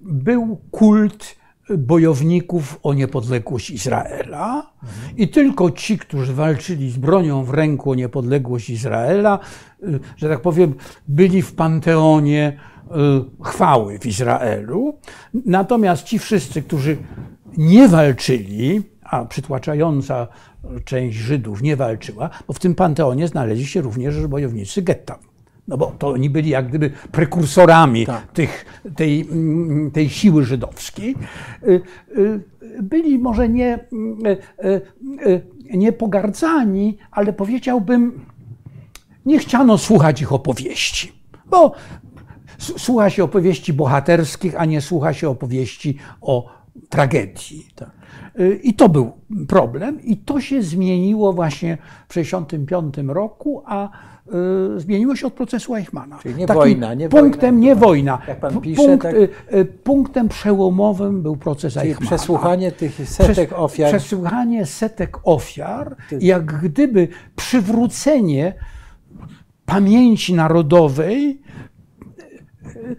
Speaker 2: Był kult bojowników o niepodległość Izraela i tylko ci, którzy walczyli z bronią w ręku o niepodległość Izraela, że tak powiem, byli w panteonie y, chwały w Izraelu. Natomiast ci wszyscy, którzy nie walczyli, a przytłaczająca część Żydów nie walczyła, bo w tym panteonie znaleźli się również bojownicy getta. No bo to oni byli jak gdyby prekursorami tak. tych, tej, tej siły żydowskiej. Y, y, byli może nie, y, nie pogardzani, ale powiedziałbym, nie chciano słuchać ich opowieści. Bo słucha się opowieści bohaterskich, a nie słucha się opowieści o tragedii.
Speaker 1: Tak.
Speaker 2: Y, I to był problem, i to się zmieniło właśnie w 1965 roku, a y, zmieniło się od procesu Eichmana.
Speaker 1: Czyli nie
Speaker 2: Takim
Speaker 1: wojna, nie
Speaker 2: punktem,
Speaker 1: wojna.
Speaker 2: nie wojna.
Speaker 1: Jak pan pisze,
Speaker 2: punkt,
Speaker 1: tak-
Speaker 2: y, Punktem przełomowym był proces
Speaker 1: Czyli
Speaker 2: Eichmana.
Speaker 1: przesłuchanie tych setek
Speaker 2: Przes-
Speaker 1: ofiar.
Speaker 2: Przesłuchanie setek ofiar, jak gdyby przywrócenie pamięci narodowej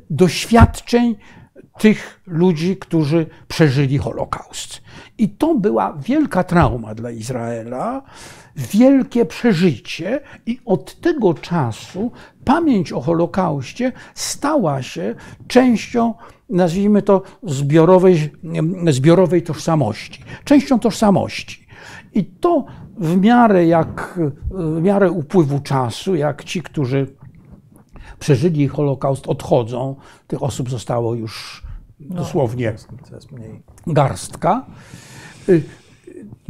Speaker 2: doświadczeń tych ludzi, którzy przeżyli Holokaust. I to była wielka trauma dla Izraela, wielkie przeżycie, i od tego czasu pamięć o Holokauście stała się częścią, nazwijmy to, zbiorowej, zbiorowej tożsamości, częścią tożsamości. I to w miarę jak w miarę upływu czasu, jak ci, którzy przeżyli Holokaust, odchodzą, tych osób zostało już dosłownie
Speaker 1: Coraz mniej.
Speaker 2: garstka. Y,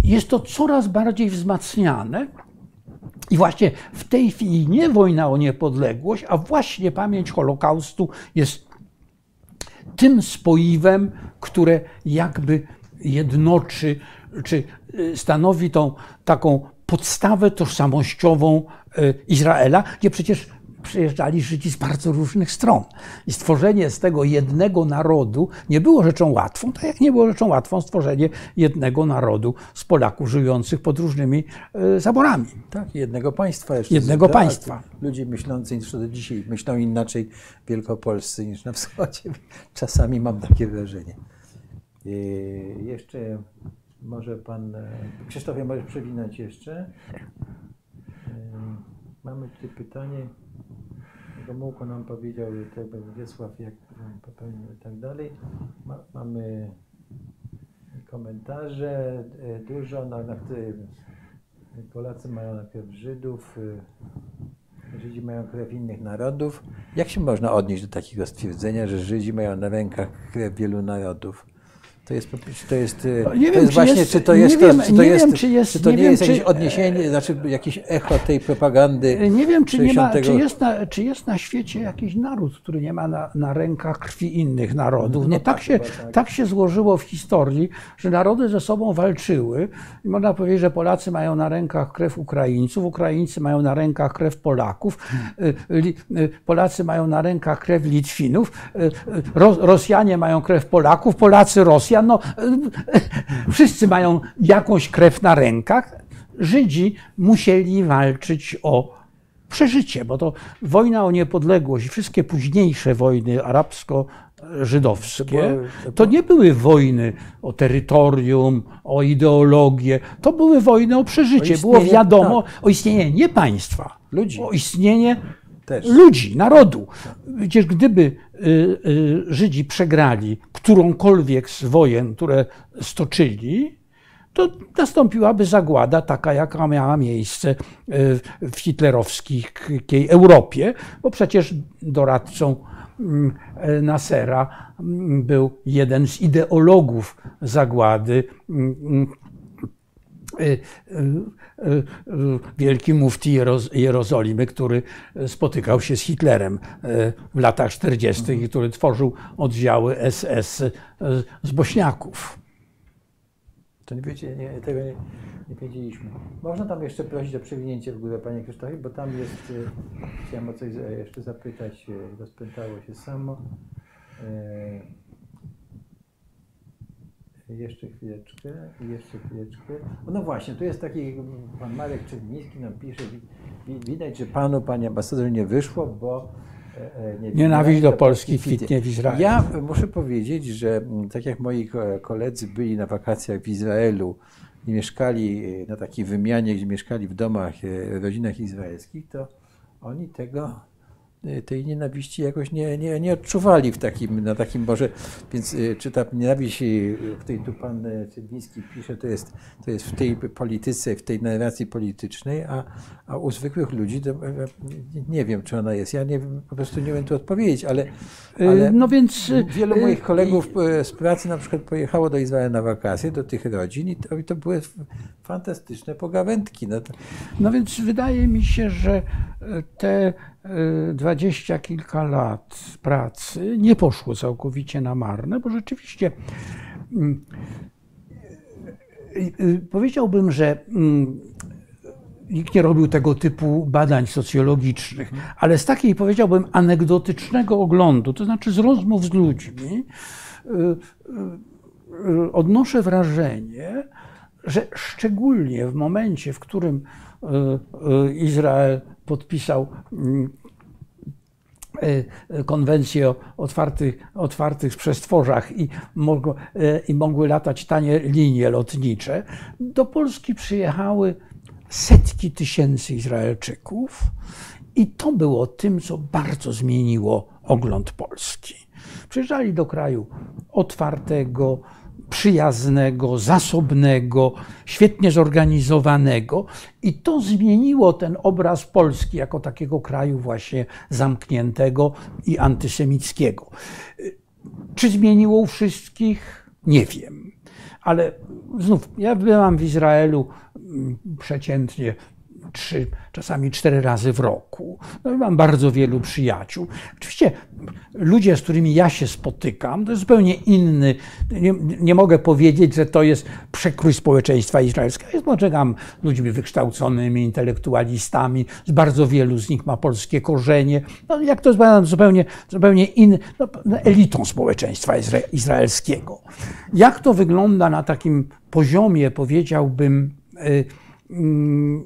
Speaker 2: Jest to coraz bardziej wzmacniane. I właśnie w tej chwili nie wojna o niepodległość, a właśnie pamięć Holokaustu jest tym spoiwem, które jakby jednoczy, czy y, stanowi tą taką podstawę tożsamościową y, Izraela, gdzie przecież przyjeżdżali Żydzi z bardzo różnych stron. I stworzenie z tego jednego narodu nie było rzeczą łatwą, tak jak nie było rzeczą łatwą stworzenie jednego narodu z Polaków żyjących pod różnymi y, zaborami.
Speaker 1: Tak, jednego państwa jeszcze.
Speaker 2: Jednego
Speaker 1: Tak,
Speaker 2: państwa.
Speaker 1: Ludzie myślący jeszcze do dzisiaj myślą inaczej wielkopolscy niż na wschodzie. Czasami mam takie wrażenie. Yy, jeszcze może pan e, Krzysztofie, możesz przewinąć jeszcze. Yy, Mamy tutaj pytanie. Gomułko nam powiedział, będzie Wiesław jak popełnił i tak dalej. Ma, mamy komentarze e, dużo, na, na którym Polacy mają najpierw Żydów, y, Żydzi mają krew innych narodów. Jak się można odnieść do takiego stwierdzenia, że Żydzi mają na rękach krew wielu narodów? To jest, prostu- to jest, y,
Speaker 2: Nie
Speaker 1: to
Speaker 2: wiem,
Speaker 1: jest
Speaker 2: czy
Speaker 1: właśnie,
Speaker 2: jest-
Speaker 1: czy to
Speaker 2: nie
Speaker 1: jest,
Speaker 2: wiem-
Speaker 1: to, czy
Speaker 2: nie
Speaker 1: to jest,
Speaker 2: wiem, czy jest-
Speaker 1: czy to
Speaker 2: nie
Speaker 1: nie
Speaker 2: wiem,
Speaker 1: jest
Speaker 2: czy-
Speaker 1: jakieś odniesienie, znaczy jakieś echo tej propagandy.
Speaker 2: Nie wiem, czy, nie ma,
Speaker 1: 60
Speaker 2: czy, jest na, czy jest na świecie jakiś naród, który nie ma na, na rękach krwi innych narodów. No
Speaker 1: Nie
Speaker 2: tak,
Speaker 1: ma
Speaker 2: się,
Speaker 1: tak.
Speaker 2: tak się złożyło w historii, że narody ze sobą walczyły i można powiedzieć, że Polacy mają na rękach krew Ukraińców, Ukraińcy mają na rękach krew Polaków, y, y, Polacy mają na rękach krew Litwinów, y, y, Ro, Rosjanie mają krew Polaków, Polacy Rosjan, no y, wszyscy mają jakąś krew na rękach. Żydzi musieli walczyć o przeżycie, bo to wojna o niepodległość, wszystkie późniejsze wojny arabsko-żydowskie,
Speaker 1: To były- to
Speaker 2: nie były wojny o terytorium, o ideologię, to były wojny o przeżycie.
Speaker 1: O
Speaker 2: Było wiadomo o istnienie nie państwa,
Speaker 1: Ludzi.
Speaker 2: o istnienie
Speaker 1: Też.
Speaker 2: ludzi, narodu. Przecież gdyby y, y, Żydzi przegrali którąkolwiek z wojen, które stoczyli, to nastąpiłaby zagłada taka, jaka miała miejsce y, w hitlerowskiej Europie, bo przecież doradcą mm, Nasera mm, był jeden z ideologów zagłady mm, y, wielki mufti Jeroz- Jerozolimy, który spotykał się z Hitlerem y, w latach 40. i który tworzył oddziały SS y, z Bośniaków.
Speaker 1: To nie wiecie, nie, tego nie, nie wiedzieliśmy. Można tam jeszcze prosić o przewinięcie w górę, panie Krzysztofie, bo tam jest, y, chciałem o coś jeszcze zapytać, y, rozpętało się samo. Jeszcze chwileczkę, jeszcze chwileczkę. No właśnie, tu jest taki, pan Marek Czerniński nam pisze, wi- wi- widać, że panu, panie ambasador, nie wyszło, bo e, e, nie-
Speaker 2: Nienawiść do Polski kwitnie w Izraelu.
Speaker 1: Ja muszę powiedzieć, że mm, tak jak moi ko- koledzy byli na wakacjach w Izraelu i mieszkali e, na takiej wymianie, gdzie mieszkali w domach, rodzinach izraelskich, to oni tego, tej nienawiści jakoś nie, nie, nie odczuwali w takim, na takim może, więc e, czy ta nienawiść, e, w której tu pan Cydliński pisze, to jest, to jest w tej polityce, w tej narracji politycznej, a, a u zwykłych ludzi to, e, e, nie wiem, czy ona jest. Ja nie, po prostu nie wiem tu odpowiedzieć, ale, ale
Speaker 2: Y, No więc y,
Speaker 1: wielu
Speaker 2: y,
Speaker 1: moich kolegów z pracy na przykład pojechało do Izraela na wakacje, do tych rodzin i to, i to były fantastyczne pogawędki. No to,
Speaker 2: No więc wydaje mi się, że e, te dwadzieścia kilka lat pracy nie poszło całkowicie na marne, bo rzeczywiście mm, powiedziałbym, że mm, nikt nie robił tego typu badań socjologicznych, ale z takiej, powiedziałbym, anegdotycznego oglądu, to znaczy z rozmów z ludźmi, odnoszę wrażenie, że szczególnie w momencie, w którym Izrael podpisał mm, E, konwencję o otwartych, otwartych przestworzach i, e, i mogły latać tanie linie lotnicze, do Polski przyjechały setki tysięcy Izraelczyków i to było tym, co bardzo zmieniło ogląd Polski. Przyjeżdżali do kraju otwartego, przyjaznego, zasobnego, świetnie zorganizowanego i to zmieniło ten obraz Polski jako takiego kraju właśnie zamkniętego i antysemickiego. Czy zmieniło u wszystkich? Nie wiem. Ale znów, ja byłam w Izraelu mm, przeciętnie trzy, czasami cztery razy w roku. No i mam bardzo wielu przyjaciół. Oczywiście ludzie, z którymi ja się spotykam, to jest zupełnie inny. Nie, nie mogę powiedzieć, że to jest przekrój społeczeństwa izraelskiego. Spotykam ludźmi wykształconymi, intelektualistami, z bardzo wielu z nich ma polskie korzenie. No, jak to jest zupełnie, zupełnie inny, no, no, elitą społeczeństwa izra izraelskiego. Jak to wygląda na takim poziomie, powiedziałbym, y, mm,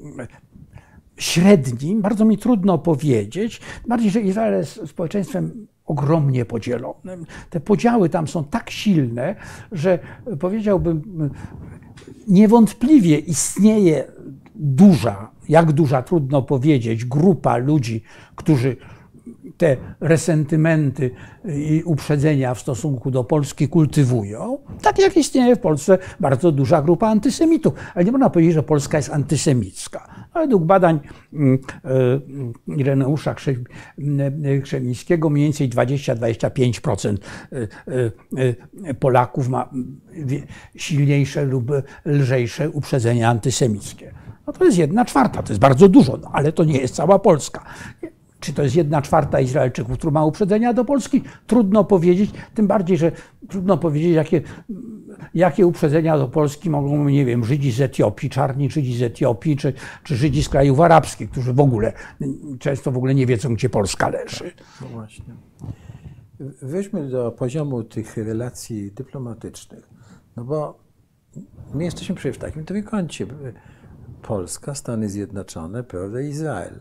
Speaker 2: średnim, bardzo mi trudno powiedzieć, bardziej, że Izrael jest społeczeństwem ogromnie podzielonym. Te podziały tam są tak silne, że powiedziałbym, niewątpliwie istnieje duża, jak duża, trudno powiedzieć, grupa ludzi, którzy te resentymenty i uprzedzenia w stosunku do Polski kultywują, tak jak istnieje w Polsce bardzo duża grupa antysemitów. Ale nie można powiedzieć, że Polska jest antysemicka. Według badań mm, e, Ireneusza mm, Krzemińskiego mniej więcej 20-25% e, e, Polaków ma silniejsze lub lżejsze uprzedzenia antysemickie. No to jest jedna czwarta, to jest bardzo dużo, no, ale to nie jest cała Polska. Czy to jest jedna czwarta Izraelczyków, który ma uprzedzenia do Polski? Trudno powiedzieć, tym bardziej, że trudno powiedzieć, jakie, jakie uprzedzenia do Polski mogą, nie wiem, Żydzi z Etiopii, czarni Żydzi z Etiopii, czy, czy Żydzi z krajów arabskich, którzy w ogóle często w ogóle nie wiedzą, gdzie Polska leży.
Speaker 1: No właśnie. Weźmy do poziomu tych relacji dyplomatycznych, no bo my jesteśmy przecież w takim trójkącie. Polska, Stany Zjednoczone, prawda, Izrael.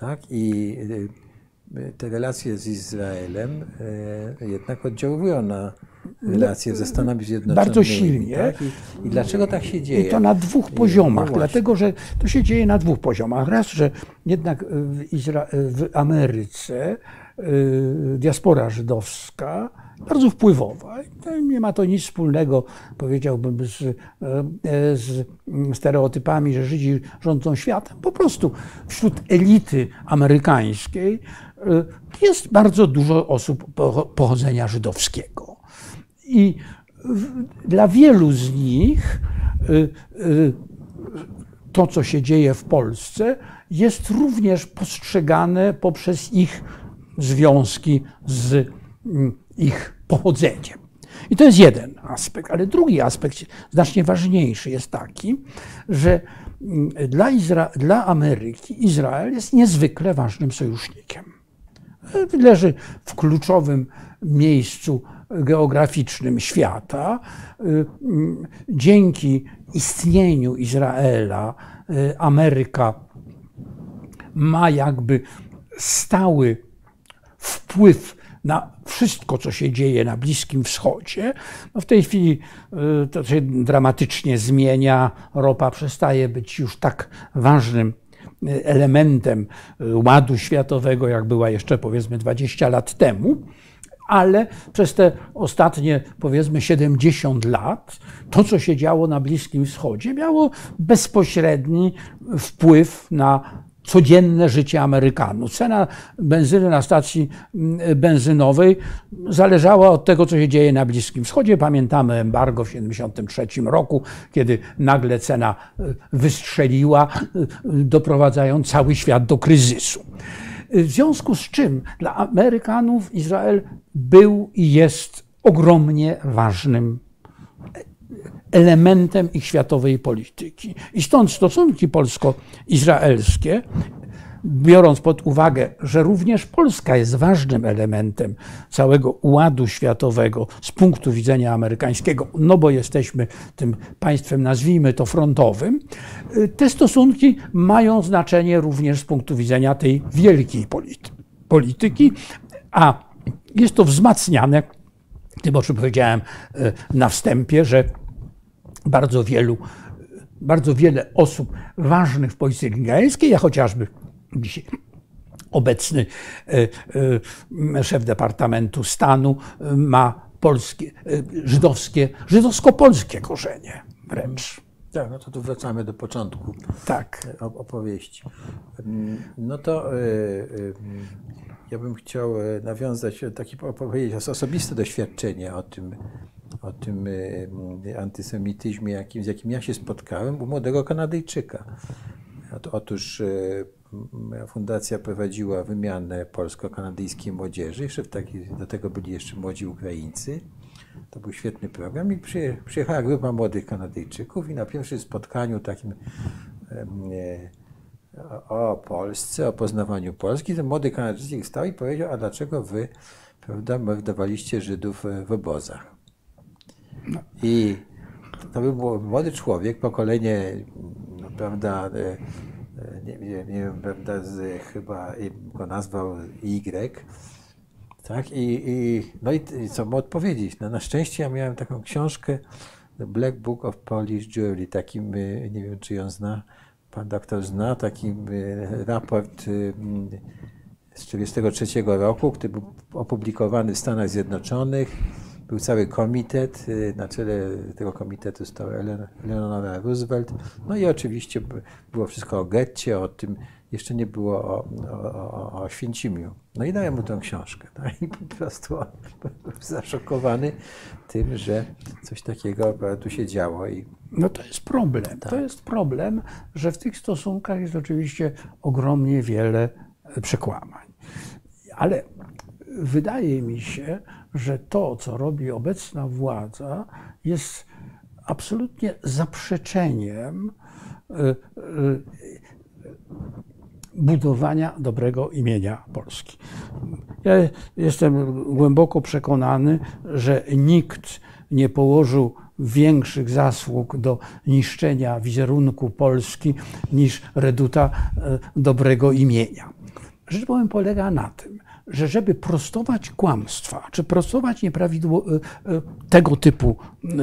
Speaker 1: Tak? I y, te relacje z Izraelem y, jednak oddziałują na relacje ze Stanami Zjednoczonymi.
Speaker 2: Bardzo silnie. Tak?
Speaker 1: I, I, dlaczego tak się dzieje?
Speaker 2: I to na dwóch poziomach, no dlatego że to się dzieje na dwóch poziomach. Raz, że jednak w, Izra w Ameryce y, diaspora żydowska bardzo wpływowa. Nie ma to nic wspólnego, powiedziałbym, z, e, z, stereotypami, że Żydzi rządzą światem. Po prostu wśród elity amerykańskiej e, jest bardzo dużo osób pochodzenia żydowskiego. I dla wielu z nich to, co się dzieje w Polsce, jest również postrzegane poprzez ich związki z ich pochodzeniem. I to jest jeden aspekt, ale drugi aspekt, znacznie ważniejszy, jest taki, że mm, dla, Izra dla Ameryki Izrael jest niezwykle ważnym sojusznikiem. Leży w kluczowym miejscu geograficznym świata. Mm, dzięki istnieniu Izraela y, Ameryka ma jakby stały wpływ na wszystko, co się dzieje na Bliskim Wschodzie. No w tej chwili y, to się dramatycznie zmienia. Ropa przestaje być już tak ważnym y, elementem y, ładu światowego, jak była jeszcze powiedzmy 20 lat temu. Ale przez te ostatnie, powiedzmy, 70 lat, to, co się działo na Bliskim Wschodzie, miało bezpośredni wpływ na codzienne życie Amerykanów. Cena benzyny na stacji mm, benzynowej zależała od tego, co się dzieje na Bliskim Wschodzie. Pamiętamy embargo w 1973 roku, kiedy nagle cena e, wystrzeliła, e, doprowadzając cały świat do kryzysu. W związku z czym dla Amerykanów Izrael był i jest ogromnie ważnym elementem ich światowej polityki. I stąd stosunki polsko-izraelskie, biorąc pod uwagę, że również Polska jest ważnym elementem całego ładu światowego z punktu widzenia amerykańskiego, no bo jesteśmy tym państwem, nazwijmy to frontowym, te stosunki mają znaczenie również z punktu widzenia tej wielkiej polityki, a jest to wzmacniane tym, o czym powiedziałem e, na wstępie, że bardzo wielu, bardzo wiele osób ważnych w polityce izraelskiej, ja chociażby dzisiaj obecny e, e, szef Departamentu Stanu ma polskie, żydowskie, żydowsko-polskie korzenie wręcz.
Speaker 1: Tak, no to tu wracamy do początku
Speaker 2: tak.
Speaker 1: opowieści. No to ja bym chciał nawiązać, taki powiedzieć osobiste doświadczenie o tym, o tym e, antysemityzmie, jakim, z jakim ja się spotkałem u młodego Kanadyjczyka. Otóż e, moja fundacja prowadziła wymianę polsko-kanadyjskiej młodzieży. Jeszcze w taki, do tego byli jeszcze młodzi Ukraińcy. To był świetny program i przyjechała grupa młodych Kanadyjczyków i na pierwszym spotkaniu takim e, o Polsce, o poznawaniu Polski, ten młody Kanadyjczyk stał i powiedział, a dlaczego wy prawda, mordowaliście Żydów w obozach? I to był młody człowiek, pokolenie, no, prawda, e, e, nie, nie, nie wiem, prawda, z, chyba go nazwał Y, tak, i, i no i, i co mu odpowiedzieć? No, na szczęście ja miałem taką książkę, Black Book of Polish Jewry, takim, e, nie wiem, czy ją zna, pan doktor zna, taki raport z 1943 roku, który był opublikowany w Stanach Zjednoczonych był cały komitet, y, na czele tego komitetu stał Eleonora Roosevelt. No i oczywiście było wszystko o getcie, o tym, jeszcze nie było o, o, o Święcimiu. No i dałem mu tę książkę. Tak? I po prostu był zaszokowany tym, że coś takiego tu się działo. I...
Speaker 2: No to jest problem. Tak. To jest problem, że w tych stosunkach jest oczywiście ogromnie wiele przekłamań. Ale wydaje mi się, że to, co robi obecna władza, jest absolutnie zaprzeczeniem y, y, budowania dobrego imienia Polski. Ja jestem głęboko przekonany, że nikt nie położył większych zasług do niszczenia wizerunku Polski niż reduta y, dobrego imienia. Rzecz bowiem polega na tym, że żeby prostować kłamstwa, czy prostować nieprawidło e, e, tego typu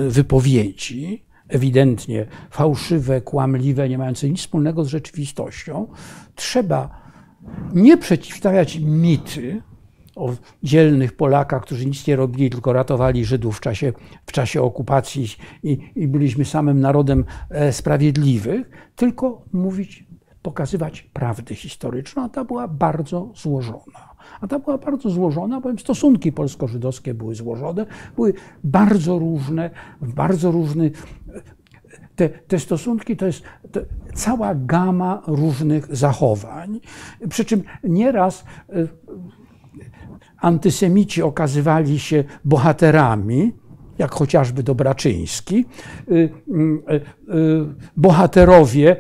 Speaker 2: wypowiedzi, ewidentnie fałszywe, kłamliwe, nie mające nic wspólnego z rzeczywistością, trzeba nie przeciwstawiać mity o dzielnych Polakach, którzy nic nie robili, tylko ratowali Żydów w czasie, w czasie okupacji i, i byliśmy samym narodem e, sprawiedliwych, tylko mówić, pokazywać prawdę historyczną, a ta była bardzo złożona. A ta była bardzo złożona, bowiem stosunki polsko-żydowskie były złożone, były bardzo różne, bardzo różny. Te, te stosunki to jest to cała gama różnych zachowań. Przy czym nieraz e, antysemici okazywali się bohaterami, jak chociażby Dobraczyński. E, e, bohaterowie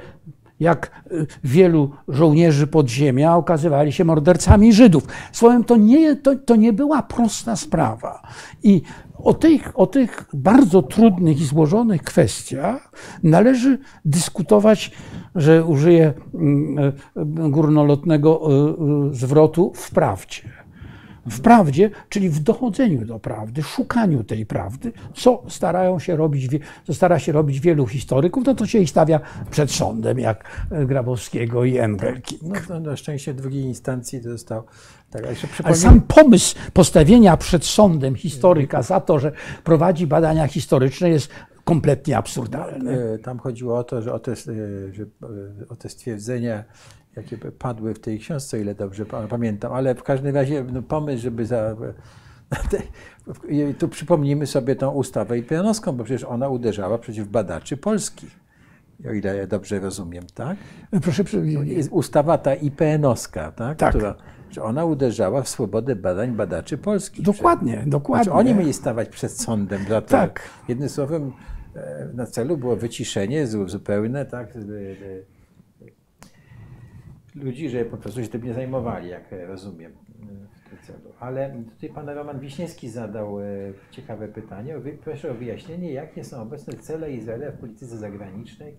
Speaker 2: jak y, wielu żołnierzy podziemia okazywali się mordercami Żydów. Słowem, to nie, to, to nie była prosta sprawa. I o tych, o tych bardzo trudnych i złożonych kwestiach należy dyskutować, że użyję mm, y, górnolotnego y, zwrotu, w prawdzie w prawdzie, czyli w dochodzeniu do prawdy, szukaniu tej prawdy, co starają się robić, co stara się robić wielu historyków, no to się ich stawia przed sądem, jak Grabowskiego i Engelking.
Speaker 1: No, na szczęście drugiej instancji to został tak,
Speaker 2: Ale sam pomysł postawienia przed sądem historyka za to, że prowadzi badania historyczne jest kompletnie absurdalny.
Speaker 1: E, tam chodziło o to, że o te, e, że e, o te stwierdzenia jakie padły w tej książce, ile dobrze pamiętam, ale w każdym razie no, pomysł, żeby za, tu przypomnijmy sobie tą ustawę IPN-owską, bo przecież ona uderzała przeciw badaczy polskich. O ile ja dobrze rozumiem, tak?
Speaker 2: Proszę,
Speaker 1: ustawa ta IPN-owska, tak?
Speaker 2: tak.
Speaker 1: Która, że ona uderzała w swobodę badań badaczy polskich.
Speaker 2: Dokładnie, dokładnie.
Speaker 1: Znaczy, oni mieli stawać przed sądem. Za to.
Speaker 2: Tak.
Speaker 1: Jednym słowem, e, na celu było wyciszenie zupełne, tak, ludzi, że po prostu się tym nie zajmowali, jak rozumiem w tym celu. Ale tutaj pan Roman Wiśniewski zadał ciekawe pytanie. Proszę o wyjaśnienie, jakie są obecne cele Izraela w polityce zagranicznej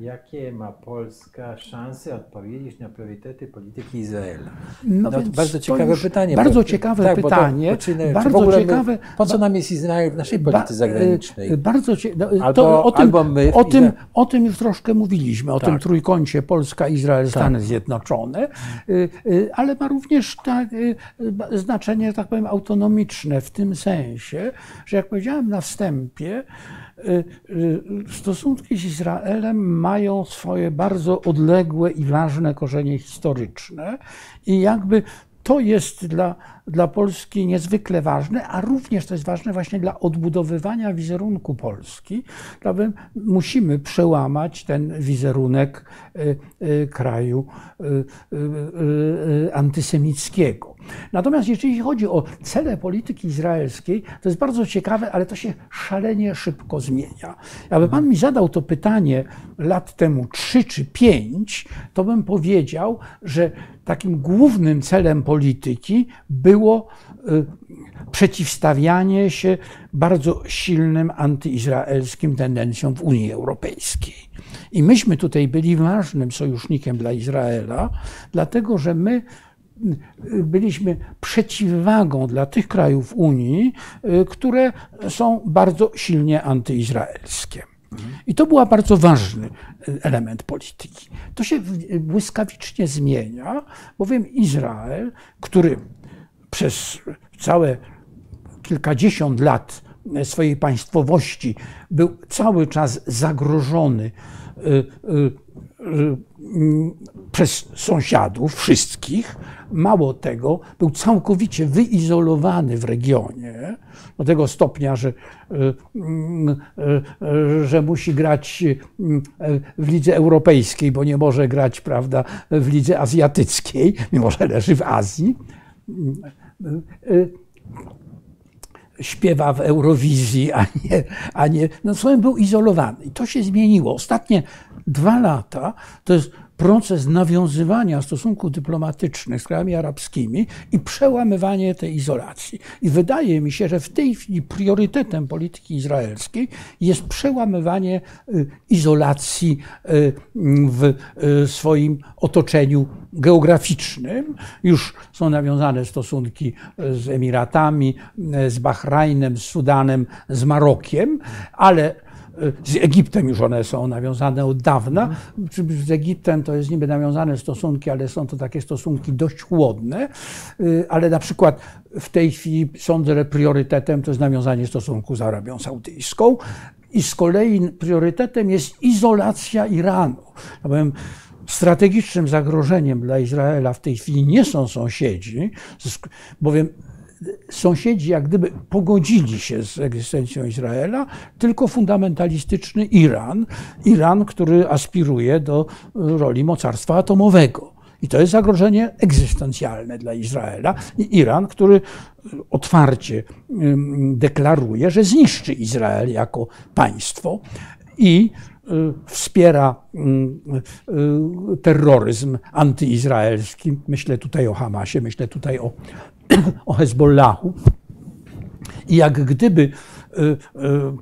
Speaker 1: Jakie ma Polska szanse odpowiedzieć na priorytety polityki Izraela?
Speaker 2: No, no bardzo ciekawe pytanie.
Speaker 1: Bardzo bo, ciekawe tak, pytanie. To, bardzo ciekawe.
Speaker 2: Po co nam jest Izrael w naszej polityce zagranicznej?
Speaker 1: Bardzo ciekawe.
Speaker 2: No, albo, o, tym, my o, tym, o tym już troszkę mówiliśmy, o tak. tym trójkącie Polska, Izrael, tak. Stany Zjednoczone, y, y, ale ma również tak, znaczenie, tak powiem, autonomiczne w tym sensie, że jak powiedziałem na wstępie, stosunki z Izraelem mają swoje bardzo odległe i ważne korzenie historyczne i jakby to jest dla, dla Polski niezwykle ważne, a również to jest ważne właśnie dla odbudowywania wizerunku Polski. Prawda? Musimy przełamać ten wizerunek y, kraju antysemickiego. Natomiast jeżeli chodzi o cele polityki izraelskiej, to jest bardzo ciekawe, ale to się szalenie szybko zmienia. Jakby pan mi zadał to pytanie lat temu trzy czy pięć, to bym powiedział, że takim głównym celem polityki było y, przeciwstawianie się bardzo silnym antyizraelskim tendencjom w Unii Europejskiej. I myśmy tutaj byli ważnym sojusznikiem dla Izraela, dlatego że my byliśmy przeciwwagą dla tych krajów Unii, y, które są bardzo silnie antyizraelskie. I to był bardzo ważny y, element polityki. To się błyskawicznie zmienia, bowiem Izrael, który przez całe kilkadziesiąt lat swojej państwowości był cały czas zagrożony y, przez sąsiadów wszystkich. Mało tego, był całkowicie wyizolowany w regionie, do tego stopnia, że, że musi grać w lidze europejskiej, bo nie może grać prawda, w lidze azjatyckiej, mimo że leży w Azji. Śpiewa w Eurowizji, a nie, a nie. No, słowem był izolowany. I to się zmieniło. Ostatnie dwa lata to jest proces nawiązywania stosunków dyplomatycznych z krajami arabskimi i przełamywanie tej izolacji. I wydaje mi się, że w tej chwili priorytetem polityki izraelskiej jest przełamywanie y, izolacji y, w y, swoim otoczeniu geograficznym. Już są nawiązane stosunki z Emiratami, z Bahrajnem, z Sudanem, z Marokiem, ale z Egiptem już one są nawiązane od dawna. Z Egiptem to jest niby nawiązane stosunki, ale są to takie stosunki dość chłodne. Y, ale na przykład w tej chwili sądzę, że priorytetem to jest nawiązanie stosunku z Arabią Saudyjską. I z kolei priorytetem jest izolacja Iranu. No powiem, strategicznym zagrożeniem dla Izraela w tej chwili nie są sąsiedzi, bowiem sąsiedzi jak gdyby pogodzili się z egzystencją Izraela, tylko fundamentalistyczny Iran, Iran, który aspiruje do roli mocarstwa atomowego. I to jest zagrożenie egzystencjalne dla Izraela. I Iran, który otwarcie deklaruje, że zniszczy Izrael jako państwo i y, wspiera y, terroryzm antyizraelski. Myślę tutaj o Hamasie, myślę tutaj o o Hezbollahu. I jak gdyby y,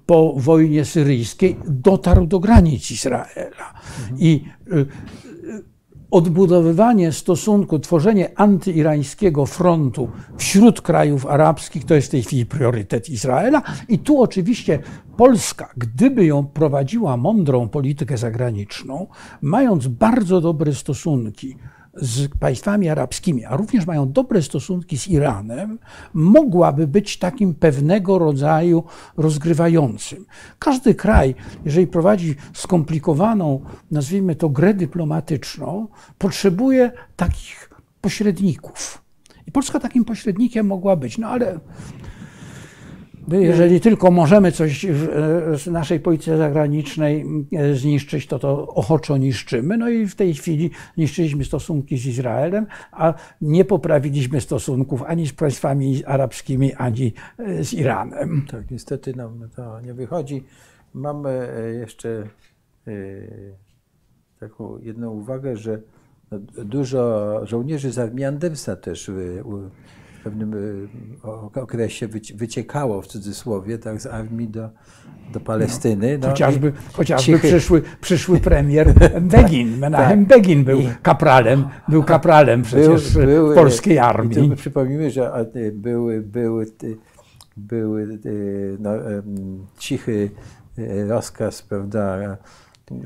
Speaker 2: po wojnie syryjskiej dotarł do granic Izraela. I y, odbudowywanie stosunku, tworzenie antyirańskiego frontu wśród krajów arabskich to jest w tej chwili priorytet Izraela. I tu oczywiście Polska, gdyby ją prowadziła mądrą politykę zagraniczną, mając bardzo dobre stosunki z państwami arabskimi, a również mają dobre stosunki z Iranem, mogłaby być takim pewnego rodzaju rozgrywającym. Każdy kraj, jeżeli prowadzi skomplikowaną, nazwijmy to, grę dyplomatyczną, potrzebuje takich pośredników. I Polska takim pośrednikiem mogła być, no ale jeżeli tylko możemy coś w naszej polityce zagranicznej e, zniszczyć, to to ochoczo niszczymy. No i w tej chwili niszczyliśmy stosunki z Izraelem, a nie poprawiliśmy stosunków ani z państwami arabskimi, ani e, z Iranem.
Speaker 1: Tak, niestety nam to nie wychodzi. mam e, jeszcze e, taką jedną uwagę, że no, dużo żołnierzy z armii też w, pewnym o- okresie wyci- wyciekało w cudzysłowie tak, z armii do, do Palestyny. No,
Speaker 2: Chociażby,
Speaker 1: i
Speaker 2: chociażby
Speaker 1: cichy-
Speaker 2: przyszły, przyszły premier Begin, Menachem
Speaker 1: Tak.
Speaker 2: Begin był
Speaker 1: I-
Speaker 2: kapralem, był kapralem przecież w polskiej
Speaker 1: I
Speaker 2: armii.
Speaker 1: tu przypomnijmy, że y, były, były, y, były y, no, cichy y, rozkaz, prawda,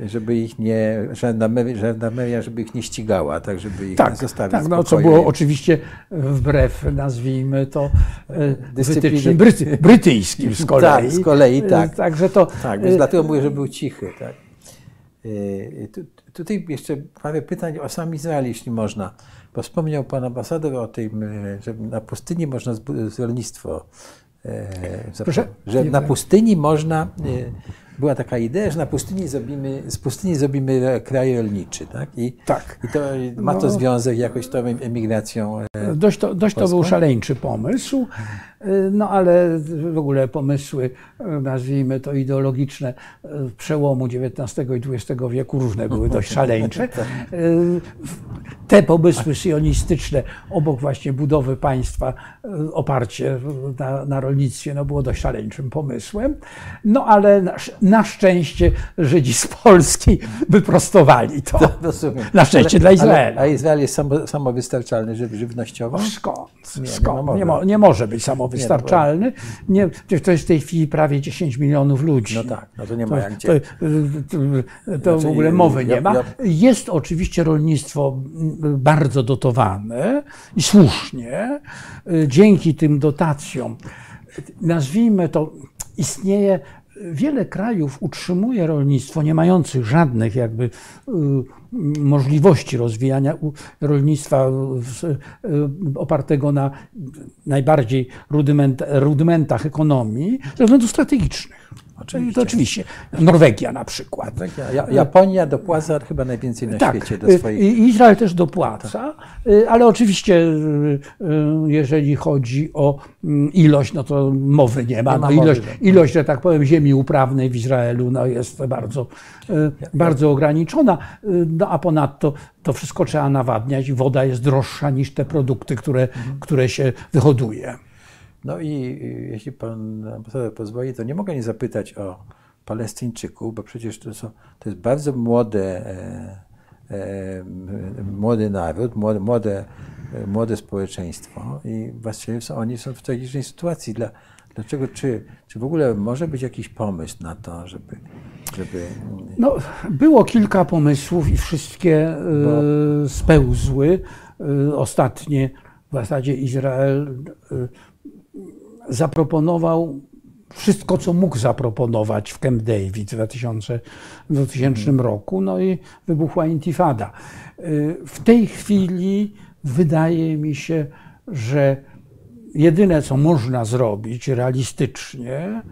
Speaker 1: żeby ich nie, żandarmeria, żandarmeria żeby ich nie ścigała, tak, żeby ich
Speaker 2: Tak,
Speaker 1: zostawić
Speaker 2: tak no, co było oczywiście wbrew, nazwijmy to, e,
Speaker 1: Dyscyplinie.
Speaker 2: wytycznym bryty, brytyjskim z kolei.
Speaker 1: Tak, z kolei, tak.
Speaker 2: E, Także to...
Speaker 1: Tak,
Speaker 2: e,
Speaker 1: więc dlatego mówię, że był cichy. Tak. Tu, tutaj jeszcze parę pytań o sam Izrael, jeśli można. Bo wspomniał pan ambasador o tym, że na pustyni można rolnictwo.
Speaker 2: Proszę?
Speaker 1: Że
Speaker 2: Nie
Speaker 1: na pustyni można. E, Była taka idea, że na pustyni zrobimy, z pustyni zrobimy kraj rolniczy, tak? I,
Speaker 2: Tak.
Speaker 1: i to ma to
Speaker 2: No.
Speaker 1: związek jakoś z tą emigracją. e,
Speaker 2: Dość to, dość to był szaleńczy pomysł, no ale w ogóle pomysły, y, nazwijmy to ideologiczne, y, przełomu XIX i XX wieku różne były dość szaleńcze.
Speaker 1: Tak.
Speaker 2: Y, Te pomysły sionistyczne obok właśnie budowy państwa, y, oparcie na, na rolnictwie, no było dość szaleńczym pomysłem. No ale na, na szczęście Żydzi z Polski wyprostowali to.
Speaker 1: Rozumiem.
Speaker 2: Na szczęście
Speaker 1: Ale-
Speaker 2: dla Izraela.
Speaker 1: Ale, a Izrael jest samo, samowystarczalny żyw, żywnościowo?
Speaker 2: Skąd?
Speaker 1: Nie,
Speaker 2: Skąd? Nie, mo, nie może być samowystarczalny. Nie, przecież to jest w tej chwili prawie 10 milionów ludzi.
Speaker 1: No tak, no to nie ma jak
Speaker 2: to, to, to w
Speaker 1: Znaczy,
Speaker 2: ogóle mowy
Speaker 1: ja-
Speaker 2: nie ma. Jest oczywiście rolnictwo mm, bardzo dotowane i słusznie. Y, Dzięki tym dotacjom, nazwijmy to, istnieje wiele krajów utrzymuje rolnictwo, nie mających żadnych jakby y, możliwości rozwijania rolnictwa y, opartego na najbardziej rudyment, rudymentach ekonomii ze względów strategicznych.
Speaker 1: Oczywiście.
Speaker 2: To oczywiście. Norwegia na przykład.
Speaker 1: Ja- Japonia dopłaca chyba najwięcej na
Speaker 2: Tak,
Speaker 1: świecie do swoich.
Speaker 2: i Izrael też dopłaca, y, ale oczywiście, y, y, jeżeli chodzi o mm, ilość, no to mowy nie ma. No
Speaker 1: mowy,
Speaker 2: ilość,
Speaker 1: tak.
Speaker 2: ilość, że tak powiem, ziemi uprawnej w Izraelu no jest bardzo, bardzo ograniczona. No a ponadto to wszystko trzeba nawadniać i woda jest droższa niż te produkty, które,
Speaker 1: Mhm.
Speaker 2: które się wyhoduje.
Speaker 1: No i y, jeśli pan ambasador pozwoli, to nie mogę nie zapytać o Palestyńczyków, bo przecież to, są, to jest bardzo młode, e, e, młody naród, młode, młode, e, młode społeczeństwo i właściwie są, oni są w tragicznej sytuacji. Dla, dlaczego, czy, czy w ogóle może być jakiś pomysł na to, żeby, żeby
Speaker 2: No, było kilka pomysłów i wszystkie y, spełzły. Y, ostatnie w zasadzie Izrael zaproponował wszystko, co mógł zaproponować w Camp David w 2000, w 2000 roku, no i wybuchła intifada. Y, W tej chwili wydaje mi się, że jedyne, co można zrobić realistycznie,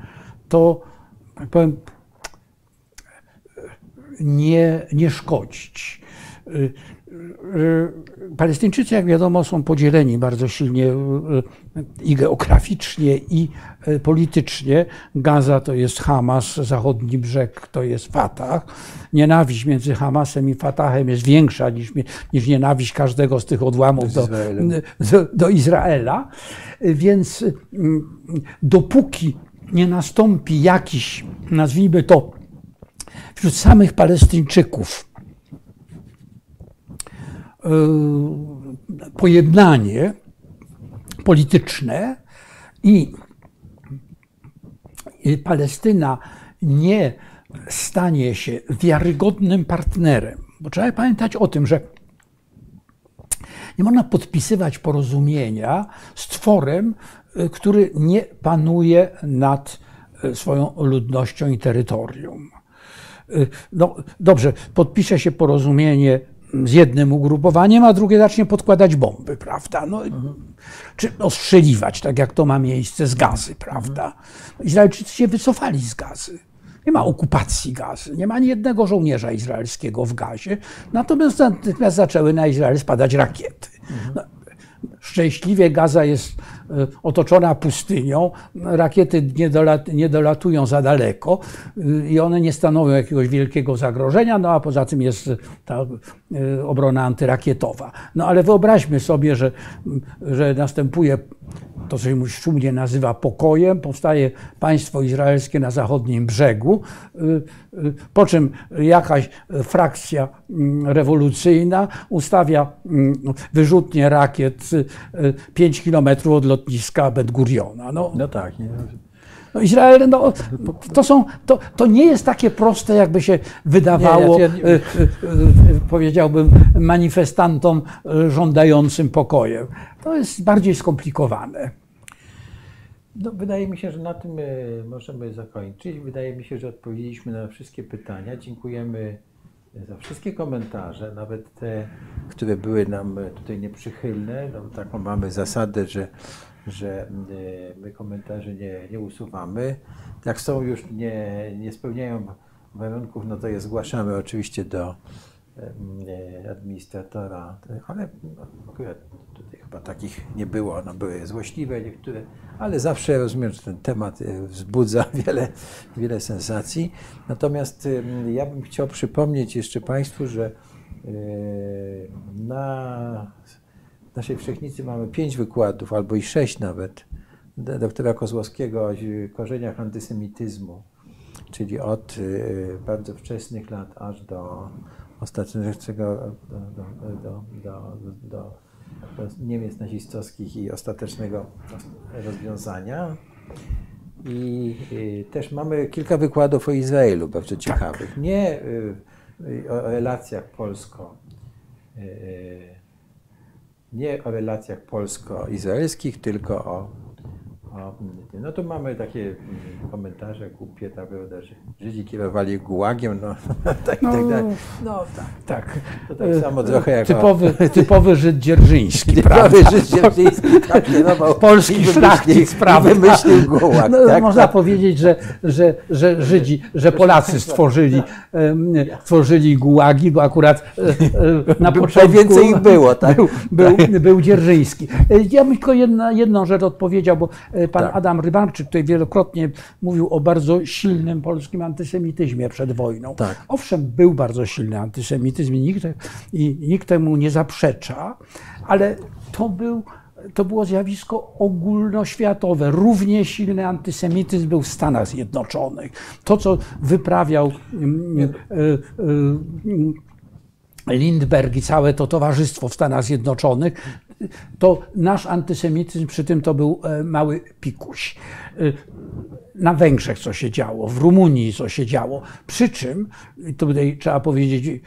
Speaker 2: to tak powiem, nie, nie szkodzić. Y, y, Palestyńczycy, jak wiadomo, są podzieleni bardzo silnie y, i geograficznie, i politycznie. Gaza to jest Hamas, zachodni brzeg to jest Fatah. Nienawiść między Hamasem i Fatahem jest większa niż, niż nienawiść każdego z tych odłamów do, do, do Izraela. Więc dopóki nie nastąpi jakiś, nazwijmy to, wśród samych Palestyńczyków pojednanie polityczne i Palestyna nie stanie się wiarygodnym partnerem, bo trzeba pamiętać o tym, że nie można podpisywać porozumienia z tworem, y, który nie panuje nad y, swoją ludnością i terytorium. No dobrze, podpisze się porozumienie z jednym ugrupowaniem, a drugie zacznie podkładać bomby, prawda? No, Czy ostrzeliwać, tak jak to ma miejsce z gazy, prawda? Izraelczycy się wycofali z gazy. Nie ma okupacji gazy, nie ma ani jednego żołnierza izraelskiego w gazie, natomiast natychmiast zaczęły na Izrael spadać rakiety. No, szczęśliwie Gaza jest otoczona pustynią, rakiety nie, dolat, nie dolatują za daleko y, i one nie stanowią jakiegoś wielkiego zagrożenia, no a poza tym jest ta y, obrona antyrakietowa. No ale wyobraźmy sobie, że, że następuje to, co się szumnie nazywa pokojem, powstaje państwo izraelskie na zachodnim brzegu, po czym jakaś frakcja mm, rewolucyjna ustawia mm, wyrzutnie rakiet 5 kilometrów od lotniska Ben Guriona.
Speaker 1: No, no tak. Nie?
Speaker 2: No Izrael, no, to, są, to, to nie jest takie proste, jakby się wydawało, nie, ja, ja, powiedziałbym, manifestantom żądającym pokojem. To jest bardziej skomplikowane.
Speaker 1: No, wydaje mi się, że na tym możemy zakończyć. Wydaje mi się, że odpowiedzieliśmy na wszystkie pytania. Dziękujemy za wszystkie komentarze, nawet te, które były nam tutaj nieprzychylne. No, taką mamy zasadę, że, że e, my komentarzy nie, nie usuwamy. Jak są już nie, nie spełniają warunków, no to je zgłaszamy oczywiście do e, administratora, ale akurat tutaj chyba takich nie było, no były złośliwe niektóre, ale zawsze rozumiem, że ten temat e, wzbudza wiele, wiele sensacji. Natomiast ja bym chciał przypomnieć jeszcze Państwu, że e, na naszej wszechnicy mamy pięć wykładów, albo i sześć nawet, doktora Kozłowskiego o korzeniach antysemityzmu, czyli od e, bardzo wczesnych lat aż do ostatecznego do, do, do, do Niemiec nazistowskich i ostatecznego rozwiązania. I też mamy kilka wykładów o Izraelu, bardzo tak. ciekawych. Nie y, y, o relacjach polsko, y, nie o relacjach polsko-izraelskich, tylko o no to mamy takie komentarze głupie, tak, prawda, że Żydzi kierowali gułagiem, no tak, tak, no, tak.
Speaker 2: No tak, tak.
Speaker 1: To tak samo trochę jak
Speaker 2: typowy, typowy Żyd dzierżyński,
Speaker 1: Typowy Żyd dzierżyński, tak, kierował
Speaker 2: Polski szlachcic, prawda?
Speaker 1: wymyślił gułag.
Speaker 2: No, tak, można tak. powiedzieć, że, że, że Żydzi, że Polacy stworzyli, stworzyli gułagi, bo akurat e, na początku...
Speaker 1: Więcej ich było, tak?
Speaker 2: Był, był, był dzierżyński. E, ja bym tylko jedna, jedną rzecz odpowiedział, bo e, pan tak. Adam Rybarczyk tutaj wielokrotnie mówił o bardzo silnym polskim antysemityzmie przed wojną. Tak. Owszem, był bardzo silny antysemityzm i nikt, i nikt temu nie zaprzecza, ale to był to było zjawisko ogólnoświatowe. Równie silny antysemityzm był w Stanach Zjednoczonych. To, co wyprawiał mm, e, e, Lindbergh i całe to towarzystwo w Stanach Zjednoczonych, to nasz antysemityzm przy tym to był e, mały pikuś. E, na Węgrzech co się działo, w Rumunii co się działo. Przy czym, to tutaj trzeba powiedzieć e,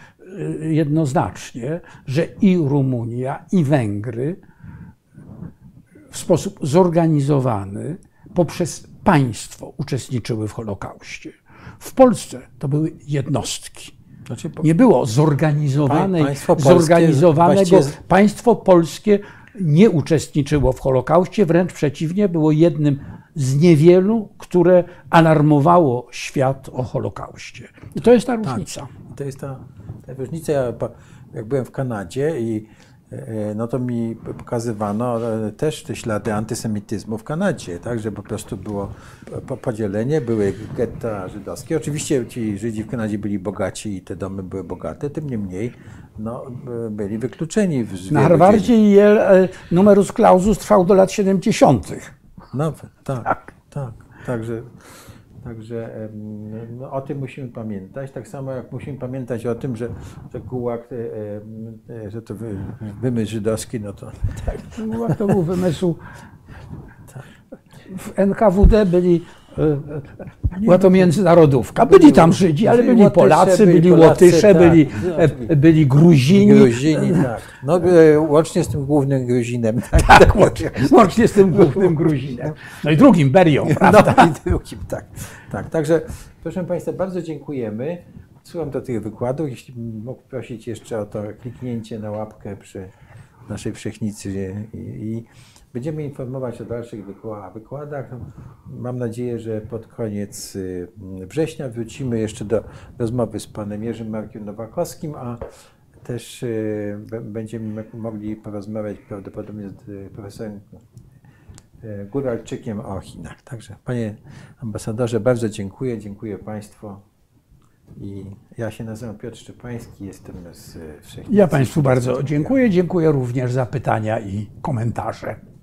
Speaker 2: jednoznacznie, że i Rumunia, i Węgry w sposób zorganizowany poprzez państwo uczestniczyły w Holokauście. W Polsce to były jednostki. Znaczy, nie było zorganizowanej, państwo zorganizowanego. Właściwie... Państwo polskie nie uczestniczyło w Holokauście, wręcz przeciwnie, było jednym z niewielu, które alarmowało świat o Holokauście. I to jest ta tak, różnica. Tak,
Speaker 1: to jest ta, ta różnica. Ja, jak byłem w Kanadzie i no to mi pokazywano e, też te ślady antysemityzmu w Kanadzie, tak, że po prostu było podzielenie, były getta żydowskie. Oczywiście ci Żydzi w Kanadzie byli bogaci i te domy były bogate, tym niemniej no, byli wykluczeni. W
Speaker 2: Na Harvardzie i e, numerus clausus trwał do lat 70.
Speaker 1: No tak, tak, tak. Także Także no, o tym musimy pamiętać. Tak samo jak musimy pamiętać o tym, że, że gułak, e, że to wymysł żydowski, no to tak.
Speaker 2: Gułak to był wymysł. W NKWD byli była to międzynarodówka. Byli tam Żydzi, ale byli Polacy, byli Łotysze, byli, tak. byli Gruzini.
Speaker 1: Gruzini, tak. No, e, łącznie z tym głównym Gruzinem.
Speaker 2: Tak, tak łącznie, łącznie z tym głównym Gruzinem. No i drugim Berią, no prawda?
Speaker 1: No i drugim, tak. tak. Także, proszę Państwa, bardzo dziękujemy. Słucham do tych wykładów. Jeśli mógł prosić jeszcze o to kliknięcie na łapkę przy naszej wszechnicy i Będziemy informować o dalszych wykładach. Mam nadzieję, że pod koniec y, września wrócimy jeszcze do rozmowy z panem Jerzym Markiem Nowakowskim, a też y, będziemy mogli porozmawiać prawdopodobnie z y, profesorem Góralczykiem o Chinach. Także panie ambasadorze, bardzo dziękuję, dziękuję państwu. I ja się nazywam Piotr Szczepański, jestem z Wszechnicy.
Speaker 2: Ja Państwu bardzo dziękuję. Dziękuję również za pytania i komentarze.